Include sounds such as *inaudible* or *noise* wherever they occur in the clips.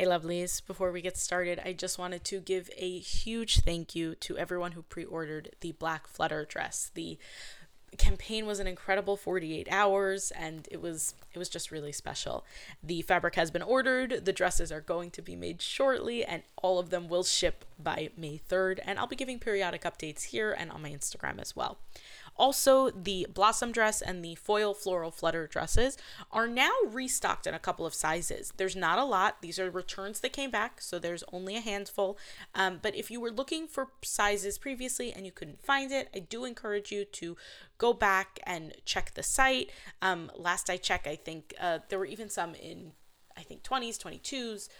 Hey, lovelies. Before we get started, I just wanted to give a huge thank you to everyone who pre ordered the Black Flutter dress. The campaign was an incredible 48 hours and it was it was just really special. The fabric has been ordered, the dresses are going to be made shortly and all of them will ship by May 3rd and I'll be giving periodic updates here and on my Instagram as well. Also, the blossom dress and the foil floral flutter dresses are now restocked in a couple of sizes. There's not a lot, these are returns that came back, so there's only a handful. Um, but if you were looking for sizes previously and you couldn't find it, I do encourage you to go back and check the site. Um, last I checked, I think uh, there were even some in, I think, 20s, 22s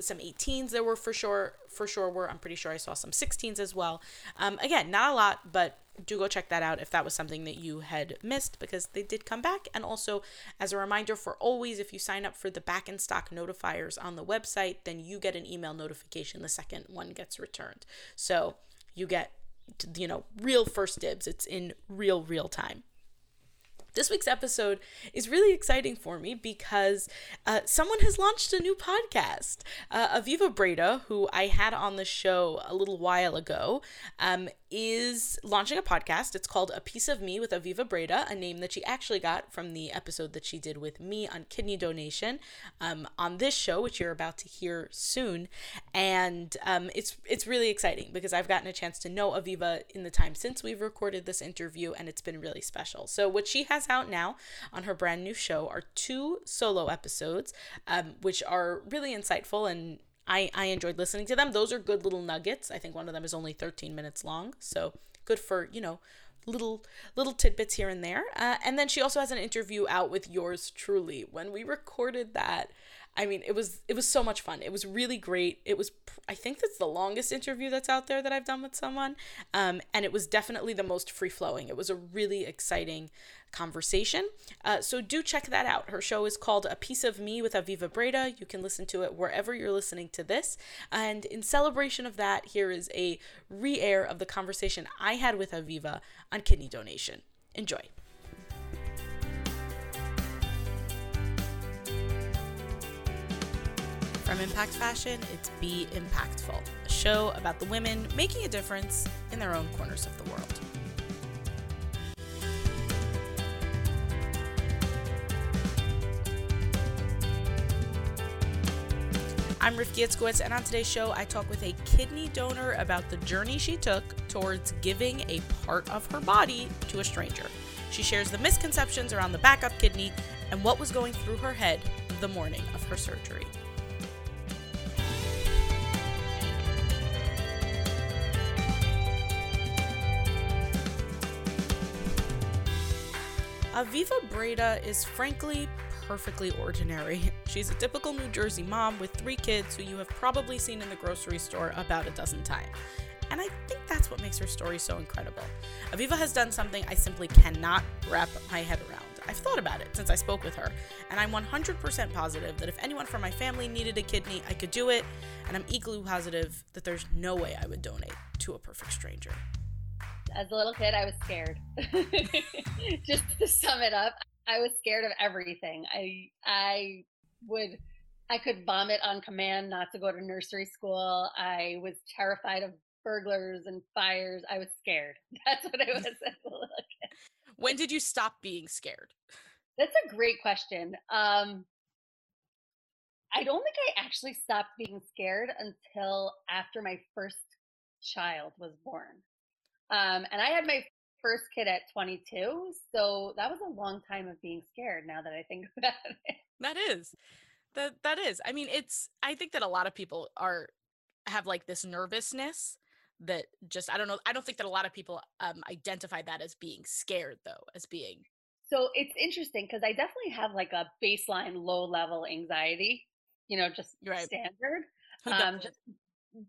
some 18s there were for sure for sure were i'm pretty sure i saw some 16s as well um, again not a lot but do go check that out if that was something that you had missed because they did come back. And also, as a reminder for always, if you sign up for the back in stock notifiers on the website, then you get an email notification the second one gets returned. So you get, you know, real first dibs. It's in real, real time. This week's episode is really exciting for me because uh, someone has launched a new podcast. Uh, Aviva Breda, who I had on the show a little while ago, um, is launching a podcast. It's called A Piece of Me with Aviva Breda, a name that she actually got from the episode that she did with me on kidney donation um, on this show, which you're about to hear soon. And um, it's it's really exciting because I've gotten a chance to know Aviva in the time since we've recorded this interview, and it's been really special. So what she has out now on her brand new show are two solo episodes, um, which are really insightful and I, I enjoyed listening to them. Those are good little nuggets. I think one of them is only 13 minutes long. So good for, you know, little little tidbits here and there. Uh, and then she also has an interview out with yours truly. When we recorded that, I mean, it was it was so much fun. It was really great. It was I think that's the longest interview that's out there that I've done with someone. Um, and it was definitely the most free flowing. It was a really exciting conversation. Uh, so do check that out. Her show is called A Piece of Me with Aviva Breda. You can listen to it wherever you're listening to this. And in celebration of that, here is a re air of the conversation I had with Aviva on kidney donation. Enjoy. From Impact Fashion, it's Be Impactful, a show about the women making a difference in their own corners of the world. I'm Rifki Itzkowitz, and on today's show, I talk with a kidney donor about the journey she took towards giving a part of her body to a stranger. She shares the misconceptions around the backup kidney and what was going through her head the morning of her surgery. Aviva Breda is frankly perfectly ordinary. *laughs* She's a typical New Jersey mom with three kids who you have probably seen in the grocery store about a dozen times. And I think that's what makes her story so incredible. Aviva has done something I simply cannot wrap my head around. I've thought about it since I spoke with her, and I'm 100% positive that if anyone from my family needed a kidney, I could do it, and I'm equally positive that there's no way I would donate to a perfect stranger. As a little kid, I was scared. *laughs* Just to sum it up, I was scared of everything. I I would I could vomit on command not to go to nursery school. I was terrified of burglars and fires. I was scared. *laughs* That's what I was as a little kid. When did you stop being scared? That's a great question. Um, I don't think I actually stopped being scared until after my first child was born. Um, and I had my first kid at 22. So that was a long time of being scared now that I think *laughs* about it. That is. That that is. I mean, it's I think that a lot of people are have like this nervousness that just I don't know, I don't think that a lot of people um identify that as being scared though, as being So it's interesting because I definitely have like a baseline low level anxiety, you know, just right. standard. *laughs* Um just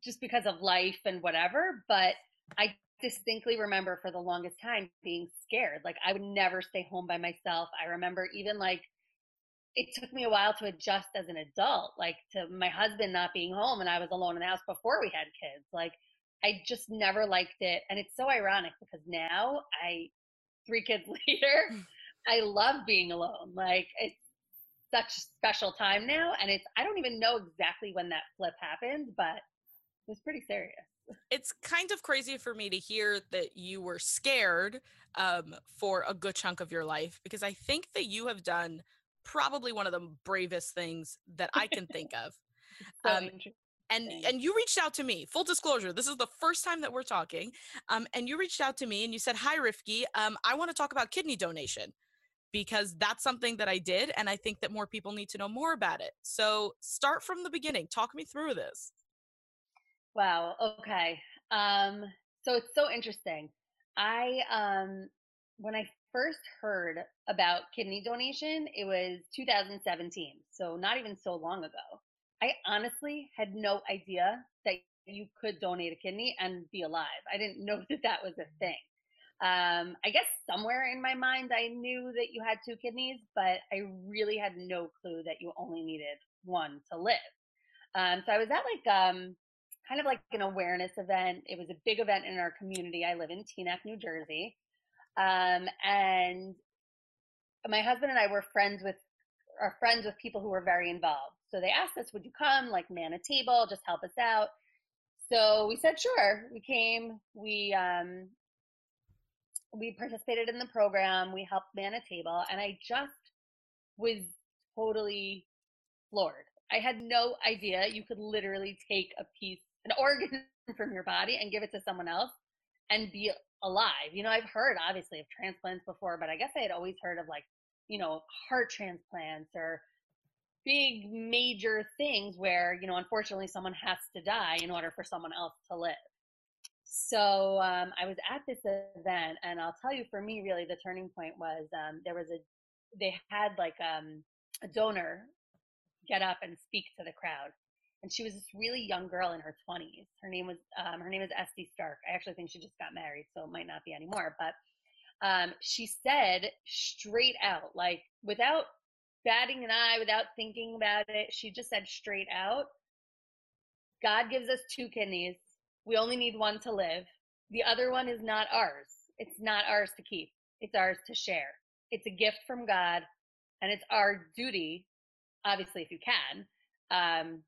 just because of life and whatever, but I distinctly remember for the longest time being scared. Like I would never stay home by myself. I remember even like it took me a while to adjust as an adult, like to my husband not being home and I was alone in the house before we had kids. Like I just never liked it. And it's so ironic because now I, three kids *laughs* later, hmm. I love being alone. Like it's such a special time now and it's i don't even know exactly when that flip happened but it was pretty serious it's kind of crazy for me to hear that you were scared um, for a good chunk of your life because i think that you have done probably one of the bravest things that i can think *laughs* of. So um, and and you reached out to me full disclosure this is the first time that we're talking um, and you reached out to me and you said hi rifki um, i want to talk about kidney donation because that's something that i did and i think that more people need to know more about it. So start from the beginning talk me through this wow okay um, so it's so interesting i um, when i first heard about kidney donation it was 2017 so not even so long ago I honestly had no idea that you could donate a kidney and be alive. I didn't know *laughs* that that was a thing. Um, I guess somewhere in my mind, I knew that you had two kidneys, but I really had no clue that you only needed one to live. Um, so I was at like um, kind of like an awareness event. It was a big event in our community. I live in Teaneck, New Jersey. Um, and my husband and I were friends with are friends with people who were very involved. So they asked us, would you come, like man a table, just help us out? So we said, sure. We came, we, um, we participated in the program, we helped man a table, and I just was totally floored. I had no idea you could literally take a piece, an organ *laughs* from your body and give it to someone else and be alive. You know, I've heard obviously of transplants before, but I guess I had always heard of like, you know, heart transplants or big major things where you know unfortunately someone has to die in order for someone else to live so um, i was at this event and i'll tell you for me really the turning point was um, there was a they had like um, a donor get up and speak to the crowd and she was this really young girl in her 20s her name was um, her name is esty stark i actually think she just got married so it might not be anymore but um, she said straight out like without batting an eye without thinking about it. She just said straight out God gives us two kidneys. We only need one to live. The other one is not ours. It's not ours to keep, it's ours to share. It's a gift from God, and it's our duty, obviously, if you can, um,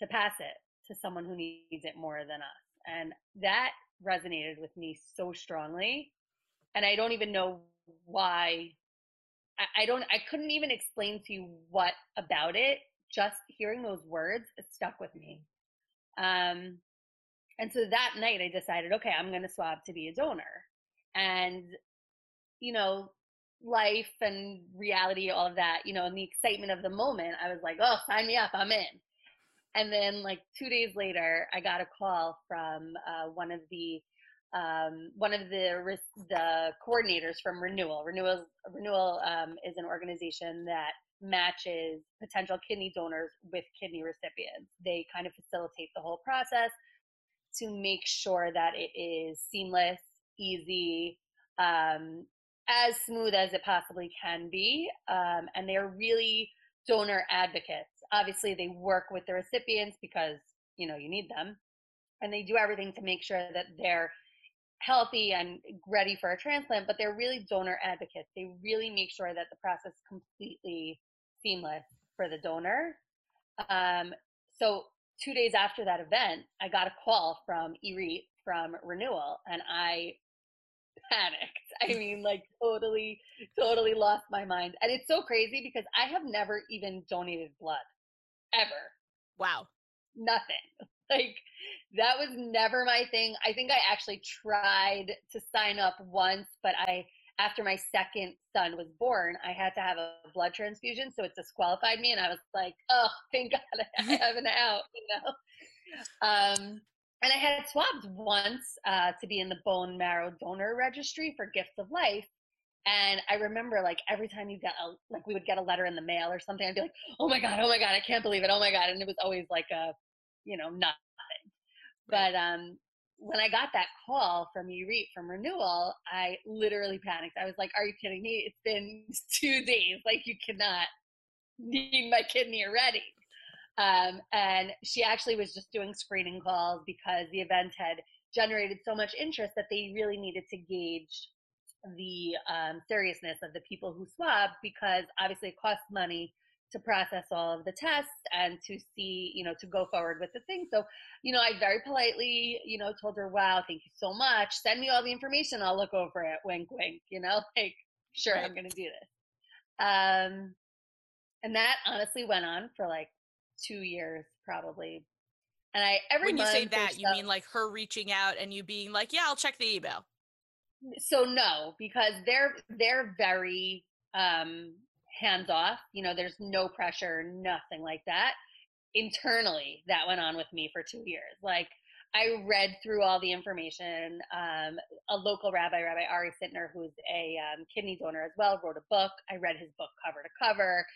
to pass it to someone who needs it more than us. And that resonated with me so strongly. And I don't even know why I, don't I couldn't even explain to you what about it. Just hearing those words, it stuck with me. Um, and so that night I decided, okay, I'm going to swab to be a donor. And, you know, life and reality, all of that, you know, and the excitement of the moment, I was like, oh, sign me up, I'm in. And then, like, two days later, I got a call from uh, one of the um, one of the the coordinators from Renewal. Renewal Renewal um, is an organization that matches potential kidney donors with kidney recipients. They kind of facilitate the whole process to make sure that it is seamless, easy, um, as smooth as it possibly can be, um, and they're really donor advocates. Obviously, they work with the recipients because you know you need them, and they do everything to make sure that they're healthy and ready for a transplant, but they're really donor advocates. They really make sure that the process is completely seamless for the donor. Um, so two days after that event, I got a call from EREAT from Renewal, and I panicked. *laughs* I mean, like totally, totally lost my mind. And it's so crazy because I have never even donated blood ever. Wow. Nothing. *laughs* Like that was never my thing. I think I actually tried to sign up once, but I after my second son was born, I had to have a blood transfusion, so it disqualified me, and I was like, "Oh, thank *laughs* God I *laughs* have an out," you know. Um, and I had swabbed once uh, to be in the bone marrow donor registry for Gifts of Life, and I remember like every time you got a like we would get a letter in the mail or something, I'd be like, "Oh my God, oh my God, I can't believe it, oh my God," and it was always like a, you know, not but um, when I got that call from EREAT from renewal, I literally panicked. I was like, "Are you kidding me? It's been *laughs* two days. Like you cannot need my kidney already." Um, and she actually was just doing screening calls because the event had generated so much interest that they really needed to gauge the um, seriousness of the people who swab because obviously it costs money to process all of the tests and to see, you know, to go forward with the thing. So, you know, I very politely, you know, told her, wow, thank you so much. Send me all the information. I'll look over it. Wink, wink, you know, *laughs* like, sure, right. I'm going to do this. Um, and that honestly went on for like two years, probably. And I, every when you say that, you mean like her reaching out and you being like, yeah, I'll check the email. So no, because they're, they're very, um, hands off. You know, there's no pressure, nothing like that. Internally, that went on with me for two years. Like, I read through all the information. Um, a local rabbi, Rabbi Ari Sytner, who's a um, kidney donor as well, wrote a book. I read his book cover to cover.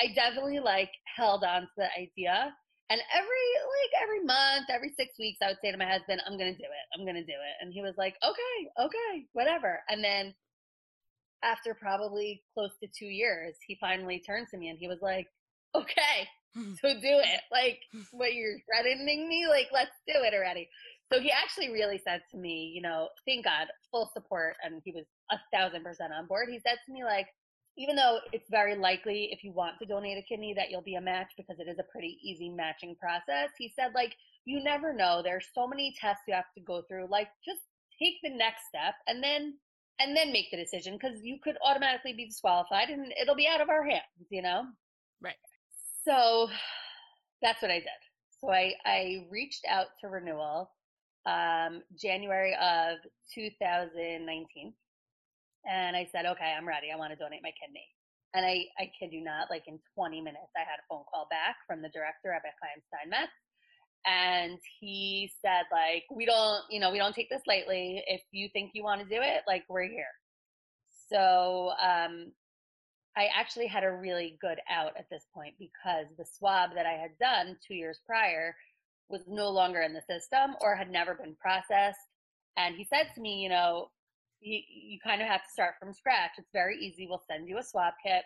I definitely like held on to the idea. And every like every month, every six weeks, I would say to my husband, "I'm gonna do it. I'm gonna do it." And he was like, "Okay, okay, whatever." And then after probably close to two years, he finally turned to me and he was like, okay, *laughs* so do it. Like, what you're threatening me? Like, let's do it already. So he actually really said to me, you know, thank God, full support. And he was a thousand percent on board. He said to me, like, even though it's very likely if you want to donate a kidney that you'll be a match because it is a pretty easy matching process, he said, like, you never know. There's so many tests you have to go through. Like, just take the next step and then and then make the decision because you could automatically be disqualified and it'll be out of our hands, you know? Right. So that's what I did. So I, I reached out to Renewal um, January of 2019. And I said, okay, I'm ready. I want to donate my kidney. And I, I kid you not, like in 20 minutes, I had a phone call back from the director at Chaim Steinmetz and he said like we don't you know we don't take this lightly if you think you want to do it like we're here so um i actually had a really good out at this point because the swab that i had done two years prior was no longer in the system or had never been processed and he said to me you know you, you kind of have to start from scratch it's very easy we'll send you a swab kit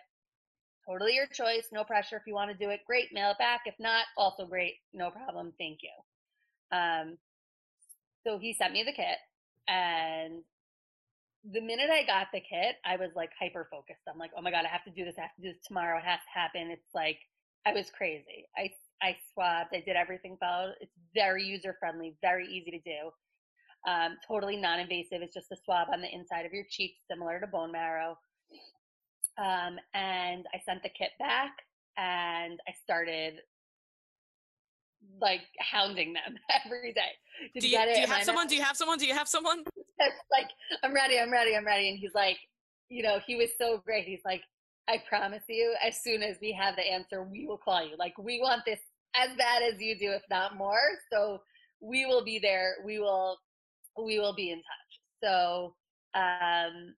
totally your choice. No pressure. If you want to do it, great. Mail it back. If not, also great. No problem. Thank you. Um, so he sent me the kit, and the minute I got the kit, I was like hyper focused. I'm like, oh my god, I have to do this. I have to do this tomorrow. It has to happen. It's like I was crazy. I I swabbed. I did everything. Followed. It's very user friendly. Very easy to do. Um, totally non-invasive. It's just a swab on the inside of your cheek, similar to bone marrow. Um, and I sent the kit back and I started like hounding them *laughs* every day. do you, do you have someone? Do you have someone? Do you have someone? *laughs* like, I'm ready, I'm ready, I'm ready. And he's like, you know, he was so great. He's like, I promise you, as soon as we have the answer, we will call you. Like, we want this as bad as you do, if not more. So we will be there. We will, we will be in touch. So, um,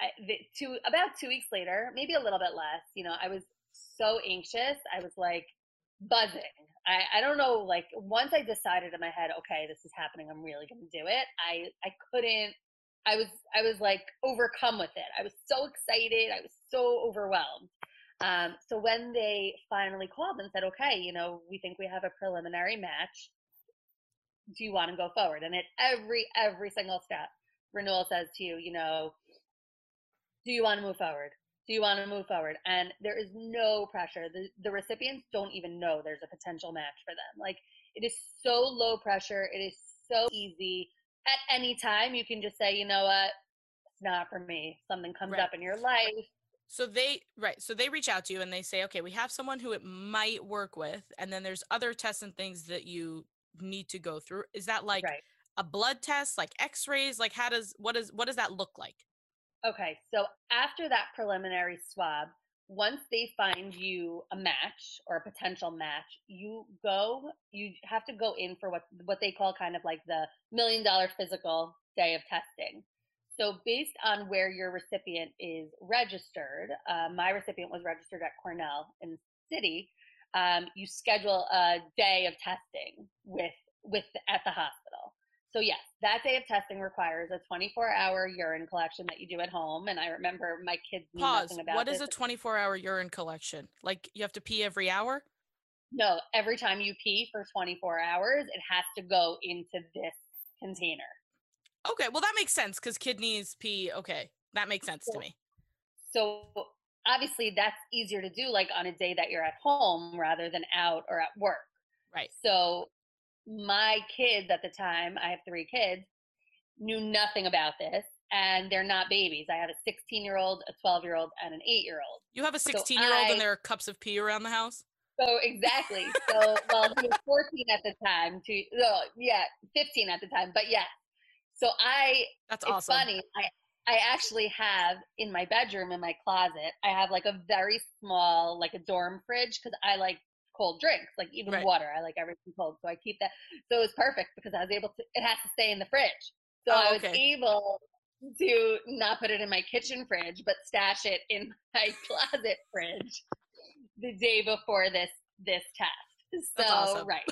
I, the, two about two weeks later, maybe a little bit less. You know, I was so anxious. I was like buzzing. I, I don't know. Like once I decided in my head, okay, this is happening. I'm really to do it. I I couldn't. I was I was like overcome with it. I was so excited. I was so overwhelmed. Um, so when they finally called and said, okay, you know, we think we have a preliminary match. Do you want to go forward? And at every every single step, renewal says to you, you know, do you want to move forward? Do you want to move forward? And there is no pressure. The, the recipients don't even know there's a potential match for them. Like it is so low pressure. It is so easy. At any time, you can just say, you know what, it's not for me. Something comes right. up in your life. So they right. So they reach out to you and they say, okay, we have someone who it might work with, and then there's other tests and things that you need to go through. Is that like right. a blood test, like X-rays? Like how does what is what does that look like? Okay, so after that preliminary swab, once they find you a match or a potential match, you go, you have to go in for what what they call kind of like the million dollar physical day of testing. So based on where your recipient is registered, uh, my recipient was registered at Cornell in City. Um, you schedule a day of testing with with at the hospital. So yes, that day of testing requires a 24-hour urine collection that you do at home. And I remember my kids Pause. What is a 24-hour urine collection? Like you have to pee every hour? No, every time you pee for 24 hours, it has to go into this container. Okay, well that makes sense because kidneys pee. Okay, that makes sense so, to me. So obviously that's easier to do like on a day that you're at home rather than out or at work. Right. So my kids at the time, I have three kids, knew nothing about this and they're not babies. I have a 16 year old, a 12 year old, and an 8 year old. You have a 16 year old and there are cups of pee around the house? So exactly. So well, he was 14 at the time. To no, yeah, 15 at the time. But yeah. So I. That's it's awesome. Funny. I I actually have in my bedroom in my closet. I have like a very small like a dorm fridge because I like cold drinks, like even right. water. I like everything cold, so I keep that. So it was perfect because I was able to. It has to stay in the fridge. So oh, I was able to not put it in my kitchen fridge, but stash it in *laughs* my closet fridge the day before this this test. So awesome. right.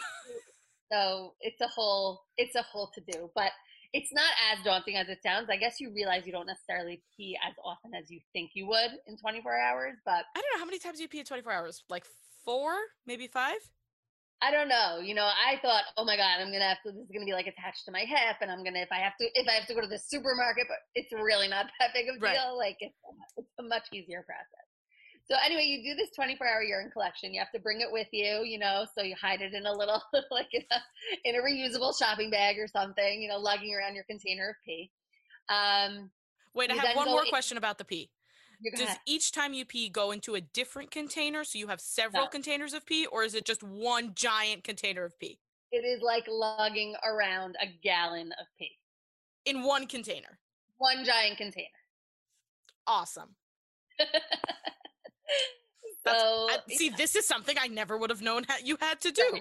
so it's a whole it's a whole to do, but it's not as daunting as it sounds. I guess you realize you don't necessarily pee as often as you think you would in 24 hours, but I don't know how many times you pee in 24 hours. Like four, maybe five. I don't know. You know, I thought, oh my god, I'm gonna have to. This is gonna be like attached to my hip, and I'm gonna if I have to if I have to go to the supermarket, but it's really not that big of a deal. Right. Like it's it's a much easier process. So anyway, you do this 24 hour urine collection. You have to bring it with you, you know, so you hide it in a little *laughs* like in a, in a reusable shopping bag or something, you know, lugging around your container of pee. Um, Wait, I have one more in- question about the pee. Does each time you pee go into a different container so you have several no. containers of pee, or is it just one giant container of pee? It is like lugging around a gallon of pee. In one container? One giant container. Awesome. *laughs* *laughs* so, I, see, yeah. this is something I never would have known you had to do.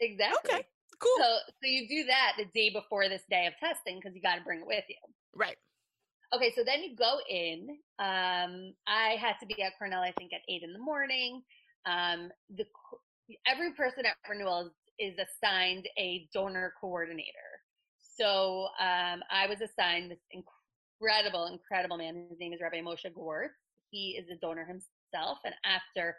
Exactly. Okay, cool. So, so you do that the day before this day of testing because you got to bring it with you. Right. Okay, so then you go in. Um, I had to be at Cornell, I think, at eight in the morning. Um, the every person at Renewal is, is assigned a donor coordinator. So um, I was assigned this incredible, incredible man. His name is Rabbi Moshe Gwartz. He is a donor himself, and after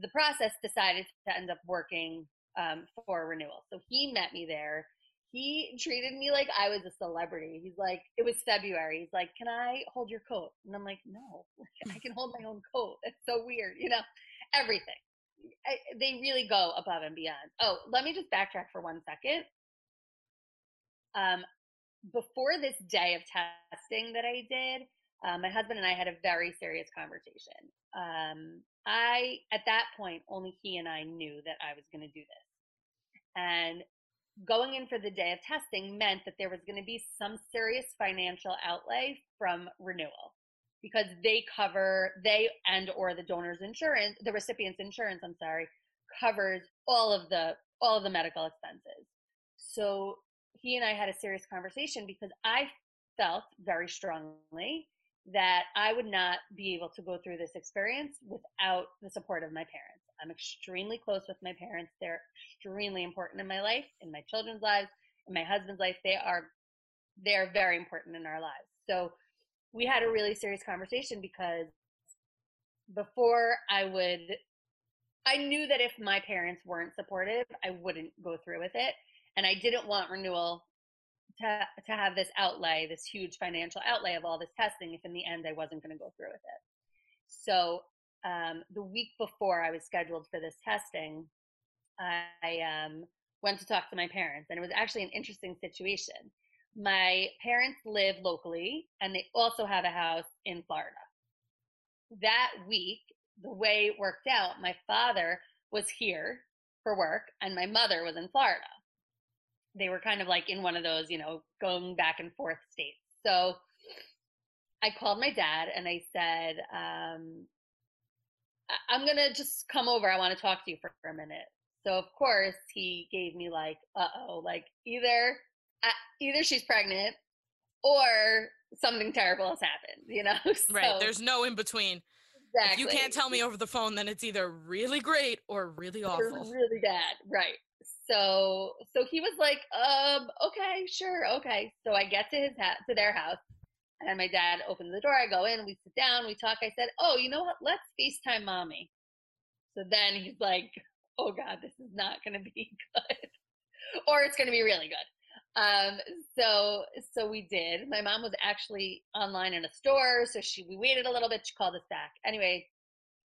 the process, decided to end up working um, for Renewal. So he met me there he treated me like I was a celebrity. He's like, it was February. He's like, can I hold your coat? And I'm like, no, *laughs* I can hold my own coat. It's so weird, you know, everything. I, they really go above and beyond. Oh, let me just backtrack for one second. Um, before this day of testing that I did, um, my husband and I had a very serious conversation. Um, I, at that point, only he and I knew that I was going to do this. And going in for the day of testing meant that there was going to be some serious financial outlay from renewal because they cover they and or the donor's insurance the recipient's insurance i'm sorry covers all of the all of the medical expenses so he and i had a serious conversation because i felt very strongly that i would not be able to go through this experience without the support of my parents I'm extremely close with my parents. They're extremely important in my life, in my children's lives, in my husband's life. They are they are very important in our lives. So we had a really serious conversation because before I would I knew that if my parents weren't supportive, I wouldn't go through with it. And I didn't want renewal to to have this outlay, this huge financial outlay of all this testing if in the end I wasn't going to go through with it. So um, the week before I was scheduled for this testing, I um, went to talk to my parents, and it was actually an interesting situation. My parents live locally, and they also have a house in Florida. That week, the way it worked out, my father was here for work, and my mother was in Florida. They were kind of like in one of those, you know, going back and forth states. So I called my dad and I said, um, I'm gonna just come over. I want to talk to you for, for a minute. So of course he gave me like, uh oh, like either uh, either she's pregnant or something terrible has happened. You know, *laughs* so, right? There's no in between. Exactly. If you can't tell me over the phone, then it's either really great or really awful. Or really bad, right? So so he was like, um, okay, sure, okay. So I get to his house, to their house. And my dad opens the door. I go in, we sit down, we talk. I said, Oh, you know what? Let's FaceTime mommy. So then he's like, Oh God, this is not going to be *laughs* good. or it's going to be really good. um, so so we did. My mom was actually online in a store, so she we waited a little bit. She called us back. Anyway,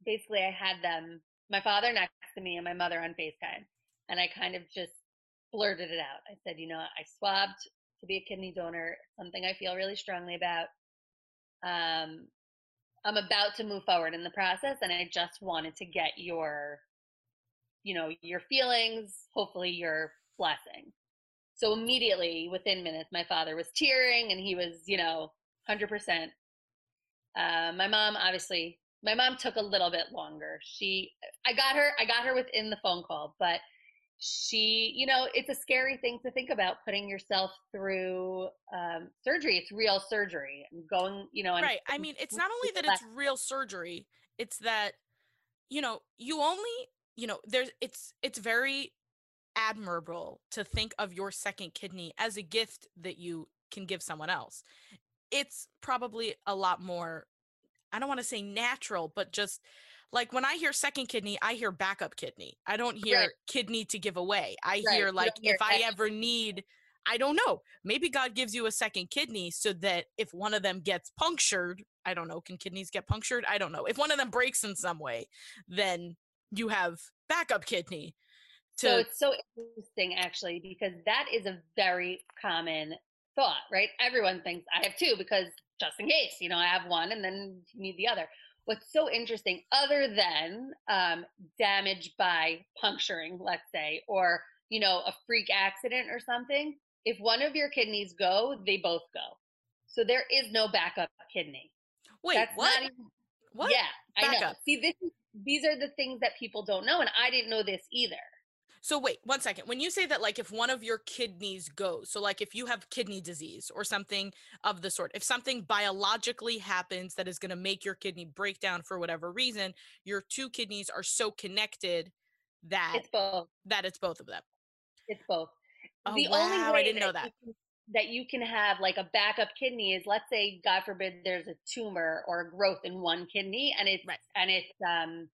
basically, I had them, my father next to me and my mother on Facetime, and I kind of just blurted it out. I said, you know, I swabbed to be a kidney donor, something I feel really strongly about. Um, I'm about to move forward in the process, and I just wanted to get your, you know, your feelings, hopefully your blessing. So immediately, within minutes, my father was tearing and he was, you know, 100%. Uh, my mom, obviously, my mom took a little bit longer. She, I got her, I got her within the phone call, but she, you know, it's a scary thing to think about putting yourself through um, surgery. It's real surgery going, you know. right. I mean, it's *laughs* not only that it's real surgery, it's that, you know, you only, you know, there's, it's, it's very admirable to think of your second kidney as a gift that you can give someone else. It's probably a lot more, I don't want to say natural, but just like when I hear second kidney, I hear backup kidney. I don't hear right. kidney to give away. I right. hear like hear if I ever need, I don't know, maybe God gives you a second kidney so that if one of them gets punctured, I don't know, can kidneys get punctured? I don't know. If one of them breaks in some way, then you have backup kidney to so it's so interesting actually because that is a very common thought right everyone thinks i have two because just in case you know i have one and then you need the other what's so interesting other than um, damage by puncturing let's say or you know a freak accident or something if one of your kidneys go they both go. So there is no backup kidney. Wait That's what? even, what yeah backup. i know. see this is, these are the things that people don't know and i didn't know this either so wait, one second. When you say that like if one of your kidneys goes, so like if you have kidney disease or something of the sort, if something biologically happens that is going to make your kidney break down for whatever reason, your two kidneys are so connected that it's both. that it's both of them. It's both. Oh, the wow, only way I didn't know that. You can, that you can have like a backup kidney is let's say God forbid there's a tumor or a growth in one kidney and it's right. and it's um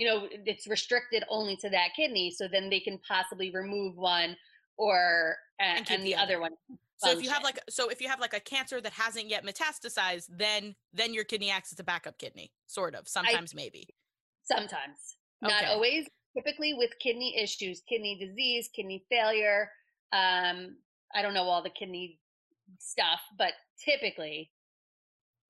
you know it's restricted only to that kidney so then they can possibly remove one or and, and the, the, other one so if you have like so if you have like a cancer that hasn't yet metastasized then then your kidney acts as a backup kidney sort of sometimes I, maybe. Sometimes. Okay. not always typically with kidney issues kidney disease kidney failure um i don't know all the kidney stuff but typically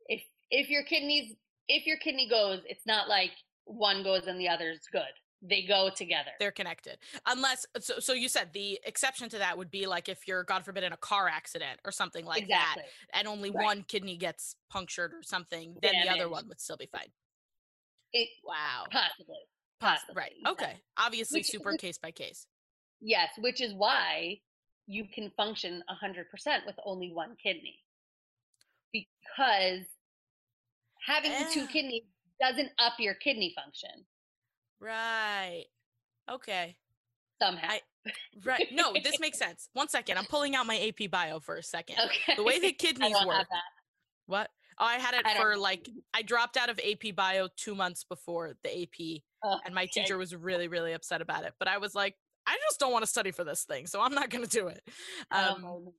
if if your kidneys if your kidney goes it's not like one goes and the other's good. They go together. They're connected. Unless so, so you said the exception to that would be like if you're god forbid in a car accident or something like exactly. that and only right. one kidney gets punctured or something then Damage. the other one would still be fine. It wow. Possibly. Possibly right okay. Obviously which, super which, case by case. Yes which is why you can function 100% with only one kidney. Because having the two eh. kidneys doesn't up your kidney function. Right. Okay. Somehow. I, right. No, this makes *laughs* sense. One second. I'm pulling out my AP bio for a second. Okay. The way the *laughs* kidneys work. What? Oh, I had it I for like I dropped out of AP bio two months before the AP, oh, and my okay. teacher was really, really upset about it. But I was like, I just don't want to study for this thing, so I'm not going to do it. Um, oh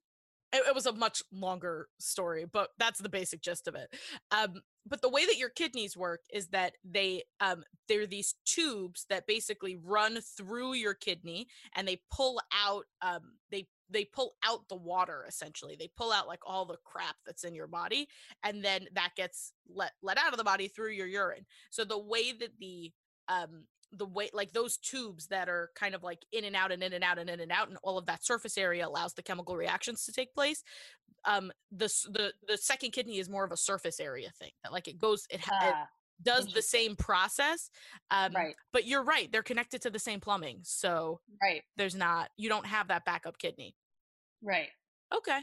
it, it, was a much longer story, but that's the basic gist of it. Um, but the way that your kidneys work is that they um, they're these tubes that basically run through your kidney and they pull out um, they they pull out the water essentially they pull out like all the crap that's in your body and then that gets let let out of the body through your urine so the way that the um the way like those tubes that are kind of like in and out and in and out and in and out and all of that surface area allows the chemical reactions to take place um the the the second kidney is more of a surface area thing that like it goes it, it ah, does the same process um right. but you're right they're connected to the same plumbing so right. there's not you don't have that backup kidney. Right. Okay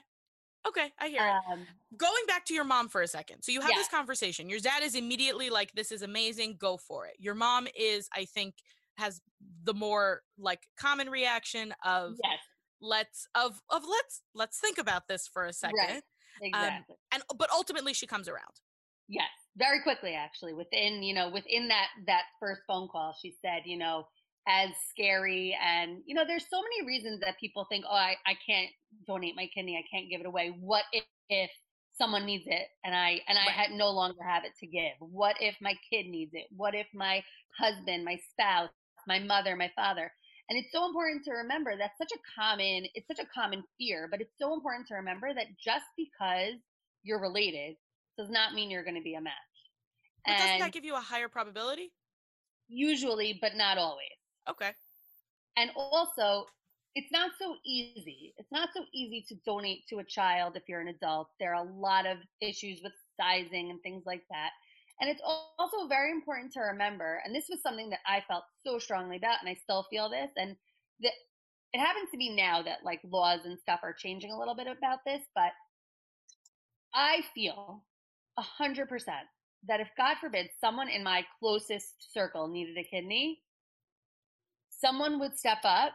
Okay, I hear um, it. Going back to your mom for a second. So you have yeah. this conversation. Your dad is immediately like, "This is amazing. Go for it." Your mom is, I think, has the more like common reaction of yes. let's of of let's let's think about this for a second. Right. Um, exactly. Um, and but ultimately she comes around. Yes, very quickly actually. Within you know within that that first phone call, she said, you know, as scary and you know there's so many reasons that people think oh I, I can't donate my kidney i can't give it away. What if, if someone needs it and i and i had no longer have it to give? What if my kid needs it? What if my husband my spouse my mother my father? And it's so important to remember that's such a common it's such a common fear but it's so important to remember that just because you're related does not mean you're going to be a match. But and doesn't that give you a higher probability? Usually but not always Okay. And also, it's not so easy. It's not so easy to donate to a child if you're an adult. There are a lot of issues with sizing and things like that. And it's also very important to remember, and this was something that I felt so strongly about, and I still feel this, and that it happens to be now that like laws and stuff are changing a little bit about this, but I feel a hundred percent that if God forbid someone in my closest circle needed a kidney, someone would step up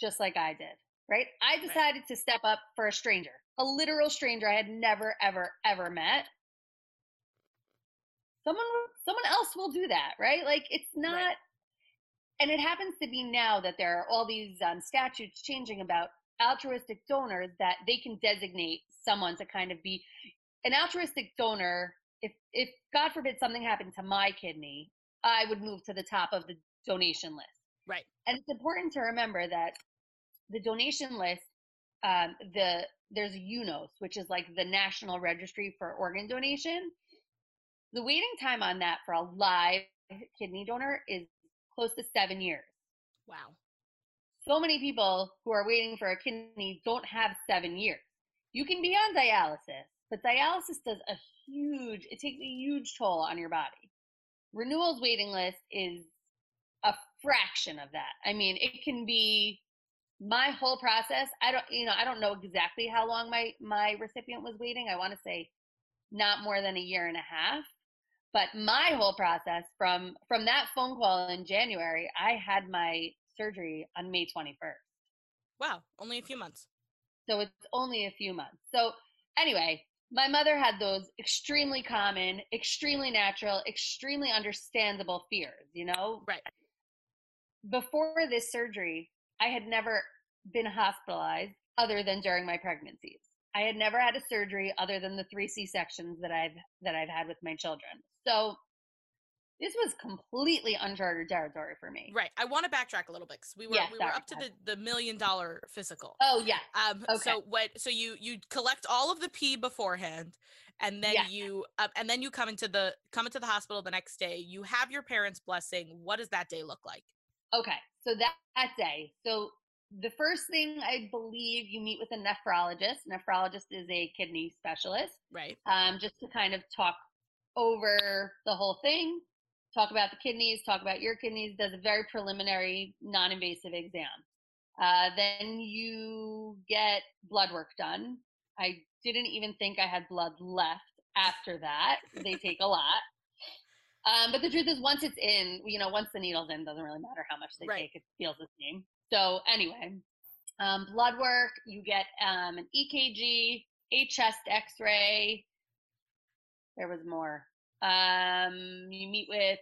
just like I did, right? I decided right. to step up for a stranger, a literal stranger I had never, ever, ever met. Someone, someone else will do that, right? Like it's not, right. and it happens to be now that there are all these um, statutes changing about altruistic donors that they can designate someone to kind of be an altruistic donor. If, if God forbid something happened to my kidney, I would move to the top of the donation list Right. And it's important to remember that the donation list, um, the there's UNOS, which is like the National Registry for Organ Donation. The waiting time on that for a live kidney donor is close to seven years. Wow. So many people who are waiting for a kidney don't have seven years. You can be on dialysis, but dialysis does a huge, it takes a huge toll on your body. Renewal's waiting list is a fraction of that. I mean, it can be my whole process. I don't, you know, I don't know exactly how long my my recipient was waiting. I want to say not more than a year and a half. But my whole process from from that phone call in January, I had my surgery on May 21st. Wow, only a few months. So it's only a few months. So anyway, my mother had those extremely common, extremely natural, extremely understandable fears, you know? Right before this surgery, I had never been hospitalized other than during my pregnancies. I had never had a surgery other than the three C sections that I've that I've had with my children. So this was completely uncharted territory for me. Right. I want to backtrack a little bit because we were yeah, we sorry, were up to the, the million dollar physical. Oh yeah. Um. Okay. So what? So you you collect all of the pee beforehand, and then yeah. you uh, and then you come into the come into the hospital the next day. You have your parents' blessing. What does that day look like? Okay, so that, that day, so the first thing I believe you meet with a nephrologist. Nephrologist is a kidney specialist, right? Um, just to kind of talk over the whole thing, talk about the kidneys, talk about your kidneys. Does a very preliminary, non-invasive exam. Uh, then you get blood work done. I didn't even think I had blood left after that. they take a lot. Um, but the truth is, once it's in, you know, once the needle's in, doesn't really matter how much they right. take; it feels the same. So anyway, um, blood work, you get um, an EKG, a chest X-ray. There was more. Um, you meet with,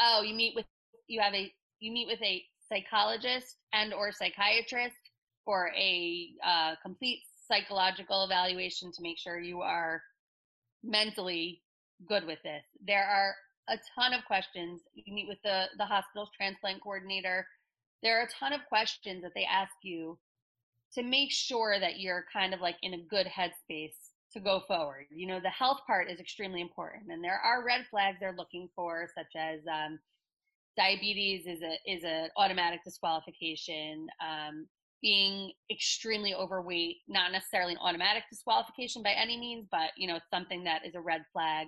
oh, you meet with, you have a, you meet with a psychologist and or psychiatrist for a uh, complete psychological evaluation to make sure you are mentally good with this. There are a ton of questions. You meet with the the hospital's transplant coordinator. There are a ton of questions that they ask you to make sure that you're kind of like in a good headspace to go forward. You know, the health part is extremely important, and there are red flags they're looking for, such as um, diabetes is a is an automatic disqualification. Um, being extremely overweight, not necessarily an automatic disqualification by any means, but you know, something that is a red flag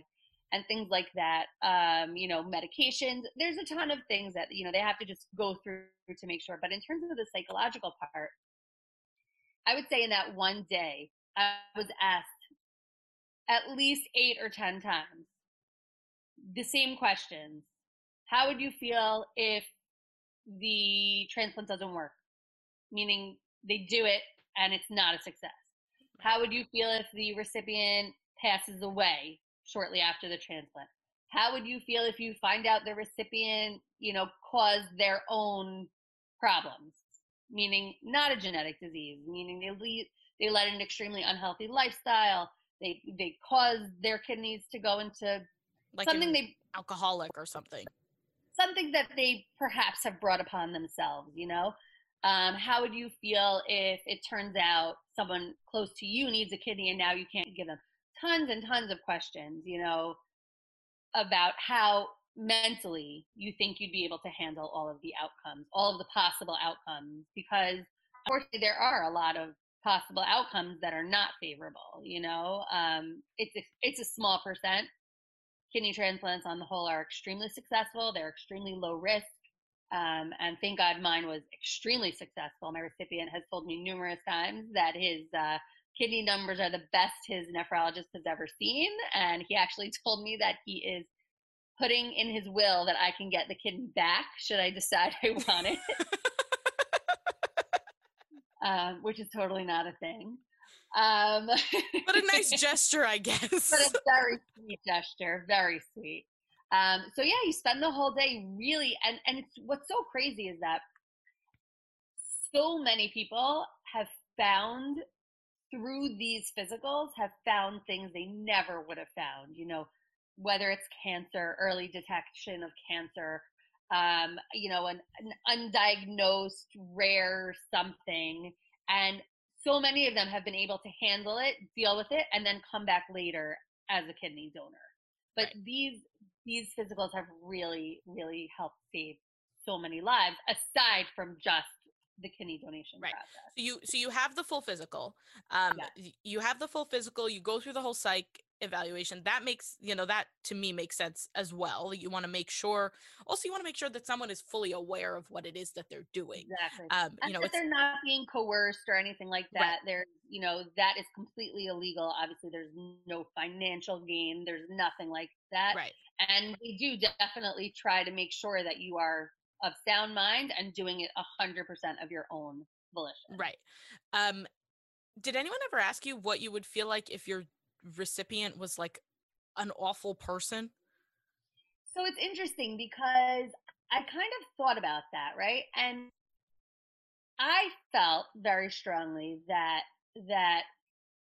and things like that. Um, you know, medications. There's a ton of things that you know they have to just go through to make sure. But in terms of the psychological part, I would say in that one day, I was asked at least eight or ten times the same questions. How would you feel if the transplant doesn't work? Meaning they do it and it's not a success. How would you feel if the recipient passes away shortly after the transplant. How would you feel if you find out the recipient, you know, caused their own problems, meaning not a genetic disease, meaning they lead, they led an extremely unhealthy lifestyle. They they caused their kidneys to go into like something they alcoholic or something. Something that they perhaps have brought upon themselves, you know. Um, how would you feel if it turns out someone close to you needs a kidney and now you can't give them? Tons and tons of questions, you know, about how mentally you think you'd be able to handle all of the outcomes, all of the possible outcomes, because unfortunately there are a lot of possible outcomes that are not favorable. You know, um, it's a, it's a small percent. Kidney transplants on the whole are extremely successful. They're extremely low risk. Um, and thank God mine was extremely successful. My recipient has told me numerous times that his uh, kidney numbers are the best his nephrologist has ever seen. And he actually told me that he is putting in his will that I can get the kidney back should I decide *laughs* I want it, *laughs* um, which is totally not a thing. Um, *laughs* but a nice gesture, I guess. but a very sweet gesture, very sweet. Um, so yeah, you spend the whole day really, and and it's what's so crazy is that so many people have found through these physicals have found things they never would have found. You know, whether it's cancer, early detection of cancer, um, you know, an, an undiagnosed rare something, and so many of them have been able to handle it, deal with it, and then come back later as a kidney donor. But right. these these physicals have really, really helped save so many lives, aside from just the kidney donation right. process. So you so you have the full physical. Um, yeah. you have the full physical. You go through the whole psych evaluation. That makes you know that to me makes sense as well. You want to make sure. Also, you want to make sure that someone is fully aware of what it is that they're doing. Exactly. Um, you know, that they're not being coerced or anything like that. Right. They're you know that is completely illegal. Obviously, there's no financial gain. There's nothing like that. Right. And we do definitely try to make sure that you are of sound mind and doing it 100% of your own volition. Right. Um, did anyone ever ask you what you would feel like if your recipient was like an awful person? So it's interesting because I kind of thought about that, right? And I felt very strongly that that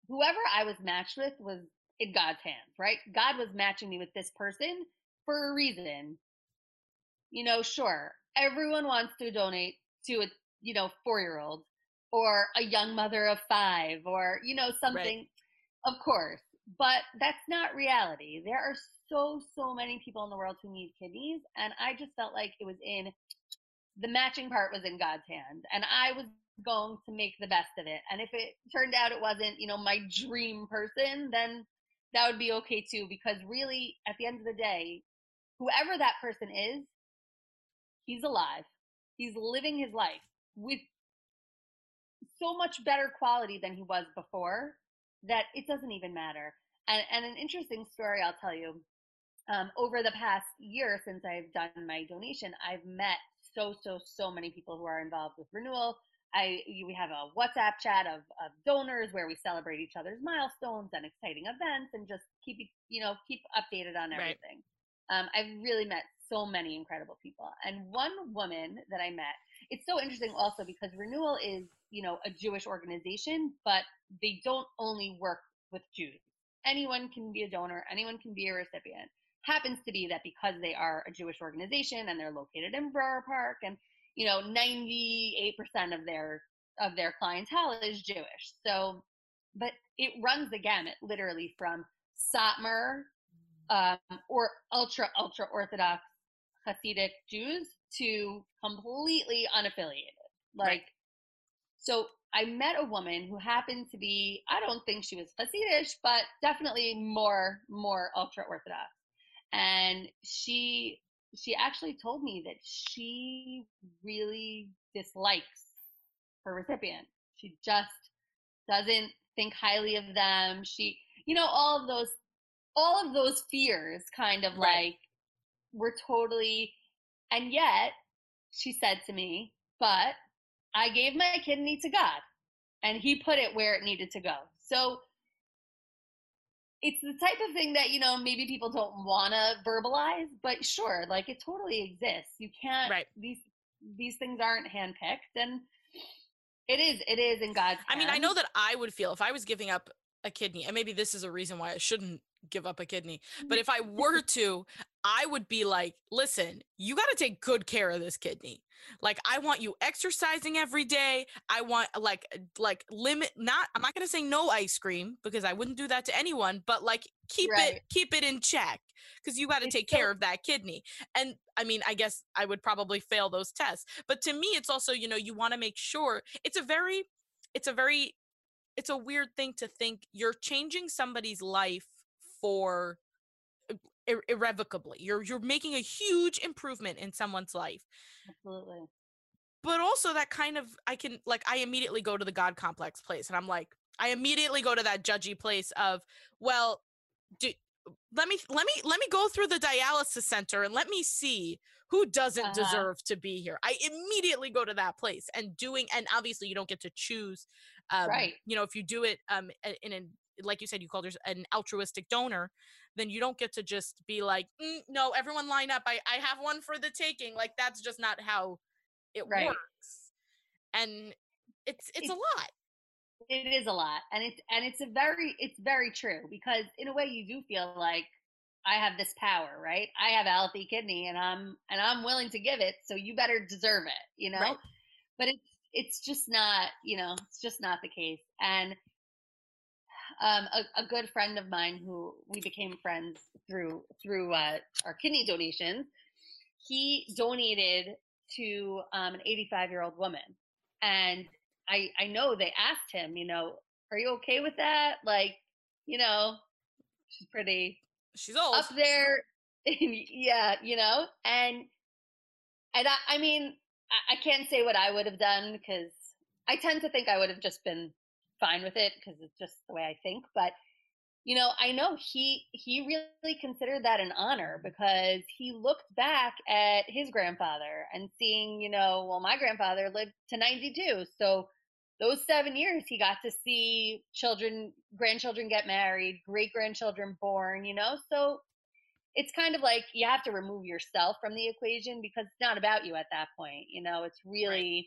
whoever I was matched with was in God's hands, right? God was matching me with this person for a reason. You know, sure, everyone wants to donate to a you know four year old or a young mother of five or you know something right. of course but that's not reality there are so so many people in the world who need kidneys and i just felt like it was in the matching part was in god's hands and i was going to make the best of it and if it turned out it wasn't you know my dream person then that would be okay too because really at the end of the day whoever that person is He's alive. He's living his life with so much better quality than he was before that it doesn't even matter. And, and an interesting story I'll tell you. Um, over the past year since I've done my donation, I've met so so so many people who are involved with renewal. I we have a WhatsApp chat of, of donors where we celebrate each other's milestones and exciting events and just keep you know keep updated on everything. Right. Um, I've really met so many incredible people. And one woman that I met, it's so interesting also because Renewal is, you know, a Jewish organization, but they don't only work with Jews. Anyone can be a donor, anyone can be a recipient. Happens to be that because they are a Jewish organization and they're located in Borough Park and you know 98% of their of their clientele is Jewish. So but it runs the gamut literally from Satmar um, or ultra ultra orthodox Hasidic Jews to completely unaffiliated. Like, right. so I met a woman who happened to be, I don't think she was Hasidic, but definitely more, more ultra Orthodox. And she, she actually told me that she really dislikes her recipient. She just doesn't think highly of them. She, you know, all of those, all of those fears kind of right. like were totally, and yet she said to me, but I gave my kidney to God and he put it where it needed to go. So it's the type of thing that you know maybe people don't want to verbalize but sure like it totally exists. You can't right. these these things aren't handpicked and it is it is in god's i mean i know that i would feel if i was giving up a kidney and maybe this is a reason why i shouldn't give up a kidney but mm-hmm. if i were to I would be like, listen, you got to take good care of this kidney. Like I want you exercising every day. I want like uh, like limit not I'm not going to say no ice cream because I wouldn't do that to anyone, but like keep right. it keep it in check cuz you got to take care of that kidney. And I mean, I guess I would probably fail those tests. But to me it's also, you know, you want to make sure it's a very it's a very it's a weird thing to think you're changing somebody's life for ir- irrevocably. You're you're making a huge improvement in someone's life. Absolutely. But also that kind of I can like I immediately go to the god complex place and I'm like I immediately go to that judgy place of well do let me let me let me go through the dialysis center and let me see who doesn't uh-huh. deserve to be here. I immediately go to that place and doing and obviously you don't get to choose um, right. you know if you do it um in an like you said you called her an altruistic donor then you don't get to just be like, mm, no, everyone line up. I, I have one for the taking. Like that's just not how it right. works. And it's, it's, it's a lot. It is a lot. And it's, and it's a very, it's very true because in a way you do feel like I have this power, right? I have a healthy kidney and I'm, and I'm willing to give it. So you better deserve it, you know? Right. But it's, it's just not, you know, it's just not the case. And um, a, a, good friend of mine who we became friends through through uh, our kidney donations. He donated to um, an 85 year old woman, and I I know they asked him, you know, are you okay with that? Like, you know, she's pretty. She's old up there. *laughs* yeah, you know, and and I, I mean, I, I can't say what I would have done because I tend to think I would have just been fine with it because it's just the way I think. But you know, I know he he really considered that an honor because he looked back at his grandfather and seeing, you know, well, my grandfather lived to 92, so those seven years he got to see children, grandchildren get married, great grandchildren born, you know, so it's kind of like you have to remove yourself from the equation because it's not about you at that point, you know, it's really right.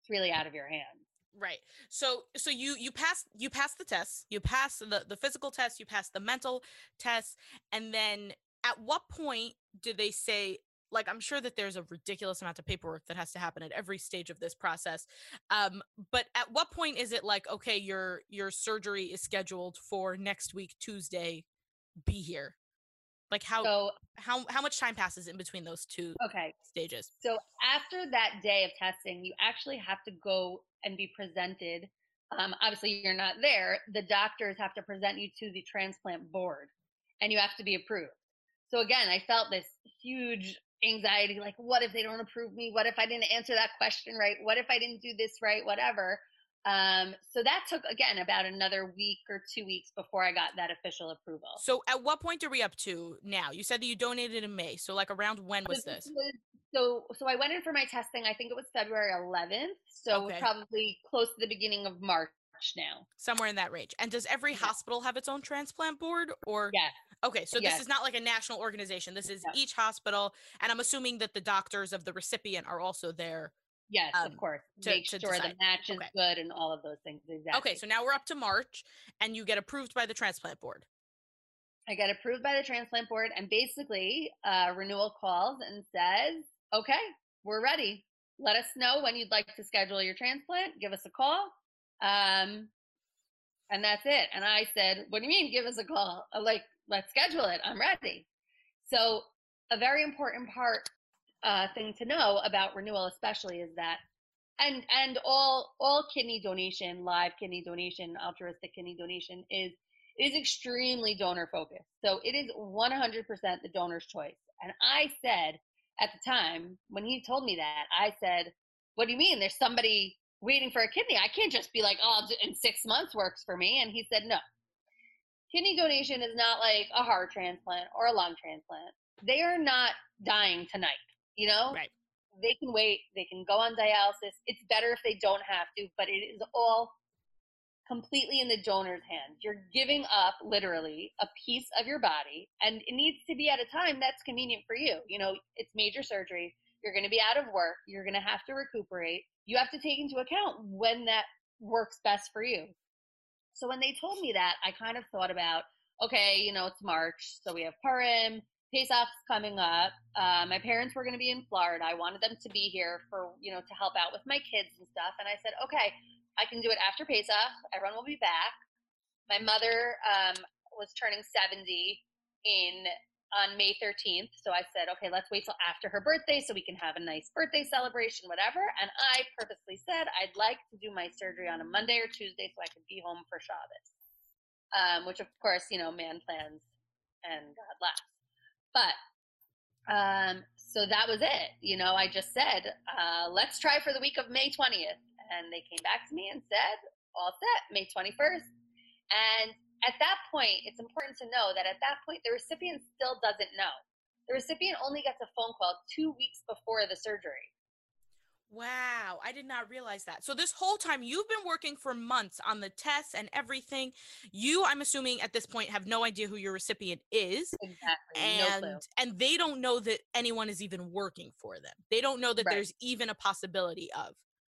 it's really out of your hands. Right. So so you you pass you pass the tests, you pass the the physical test, you pass the mental test, and then at what point do they say like I'm sure that there's a ridiculous amount of paperwork that has to happen at every stage of this process. Um, but at what point is it like, okay, your your surgery is scheduled for next week, Tuesday, be here? Like how so, how how much time passes in between those two okay stages? So after that day of testing, you actually have to go and be presented. Um, obviously, you're not there. The doctors have to present you to the transplant board, and you have to be approved. So again, I felt this huge anxiety like what if they don't approve me what if i didn't answer that question right what if i didn't do this right whatever um, so that took again about another week or two weeks before I got that official approval. So at what point are we up to now? You said that you donated in May. So like around when was so this? so so I went in for my testing. I think it was February 11th. So okay. probably close to the beginning of March now. Somewhere in that range. And does every yeah. hospital have its own transplant board or Yeah. Okay, so yes. this is not like a national organization. This is each hospital and I'm assuming that the doctors of the recipient are also there Yes, um, of course. To, Make to sure decide. the match is okay. good and all of those things. Exactly. Okay, so now we're up to March and you get approved by the transplant board. I get approved by the transplant board and basically uh, renewal calls and says, okay, we're ready. Let us know when you'd like to schedule your transplant. Give us a call. Um, and that's it. And I said, what do you mean give us a call? I'm like, let's schedule it. I'm ready. So a very important part uh, thing to know about renewal, especially, is that and and all all kidney donation, live kidney donation, altruistic kidney donation is is extremely donor focused. So it is 100% the donor's choice. And I said at the time when he told me that, I said, "What do you mean? There's somebody waiting for a kidney? I can't just be like, oh, in six months works for me." And he said, "No." Kidney donation is not like a heart transplant or a lung transplant. They are not dying tonight you know? Right. They can wait, they can go on dialysis. It's better if they don't have to, but it is all completely in the donor's hands. You're giving up literally a piece of your body, and it needs to be at a time that's convenient for you. You know, it's major surgery. You're going to be out of work. You're going to have to recuperate. You have to take into account when that works best for you. So when they told me that, I kind of thought about, okay, you know, it's March, so we have Purim, Pesach's coming up. Uh, my parents were going to be in Florida. I wanted them to be here for, you know, to help out with my kids and stuff. And I said, okay, I can do it after Pesach. Everyone will be back. My mother um, was turning 70 in on May 13th. So I said, okay, let's wait till after her birthday so we can have a nice birthday celebration, whatever. And I purposely said I'd like to do my surgery on a Monday or Tuesday so I could be home for Shabbos. Um, which of course, you know, man plans and God laughs. But um, so that was it. You know, I just said, uh, let's try for the week of May 20th and they came back to me and said, all set, May 21st. And at that point, it's important to know that at that point, the recipient still doesn't know. The recipient only gets a phone call two weeks before the surgery. Wow, I did not realize that. So this whole time you've been working for months on the tests and everything. You, I'm assuming at this point, have no idea who your recipient is. Exactly. And no and they don't know that anyone is even working for them. They don't know that right. there's even a possibility of.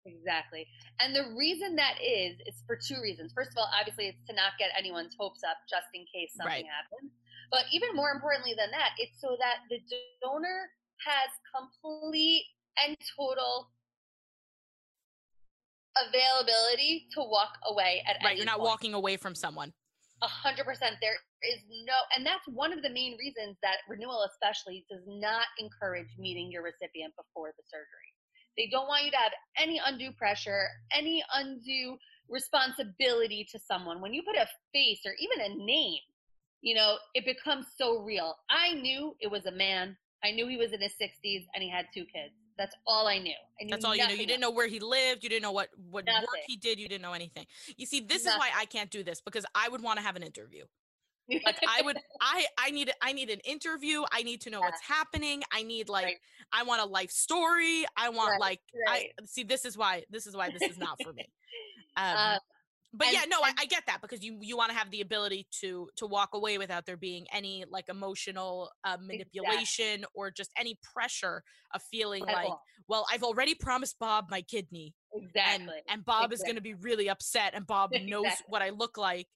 Exactly. And the reason that is, is for two reasons. First of all, obviously, it's to not get anyone's hopes up just in case something right. happens. But even more importantly than that, it's so that the donor has complete and total availability to walk away at right. you're not point. walking away from someone. A hundred percent. There is no, and that's one of the main reasons that renewal, especially, does not encourage meeting your recipient before the surgery. They don't want you to have any undue pressure, any undue responsibility to someone. When you put a face or even a name, you know, it becomes so real. I knew it was a man. I knew he was in his 60s and he had two kids. That's all I knew. I knew That's all you knew. You didn't know where he lived. You didn't know what what nothing. work he did. You didn't know anything. You see, this nothing. is why I can't do this because I would want to have an interview like i would *laughs* i i need i need an interview i need to know yeah. what's happening i need like right. i want a life story i want right. like right. i see this is why this is why this is not for me *laughs* um, uh, but and, yeah no and, I, I, get that because you you want to have the ability to to walk away without there being any like emotional uh, manipulation exactly. or just any pressure of feeling At like all. well i've already promised bob my kidney exactly and, and bob exactly. is going to be really upset and bob *laughs* exactly. knows what i look like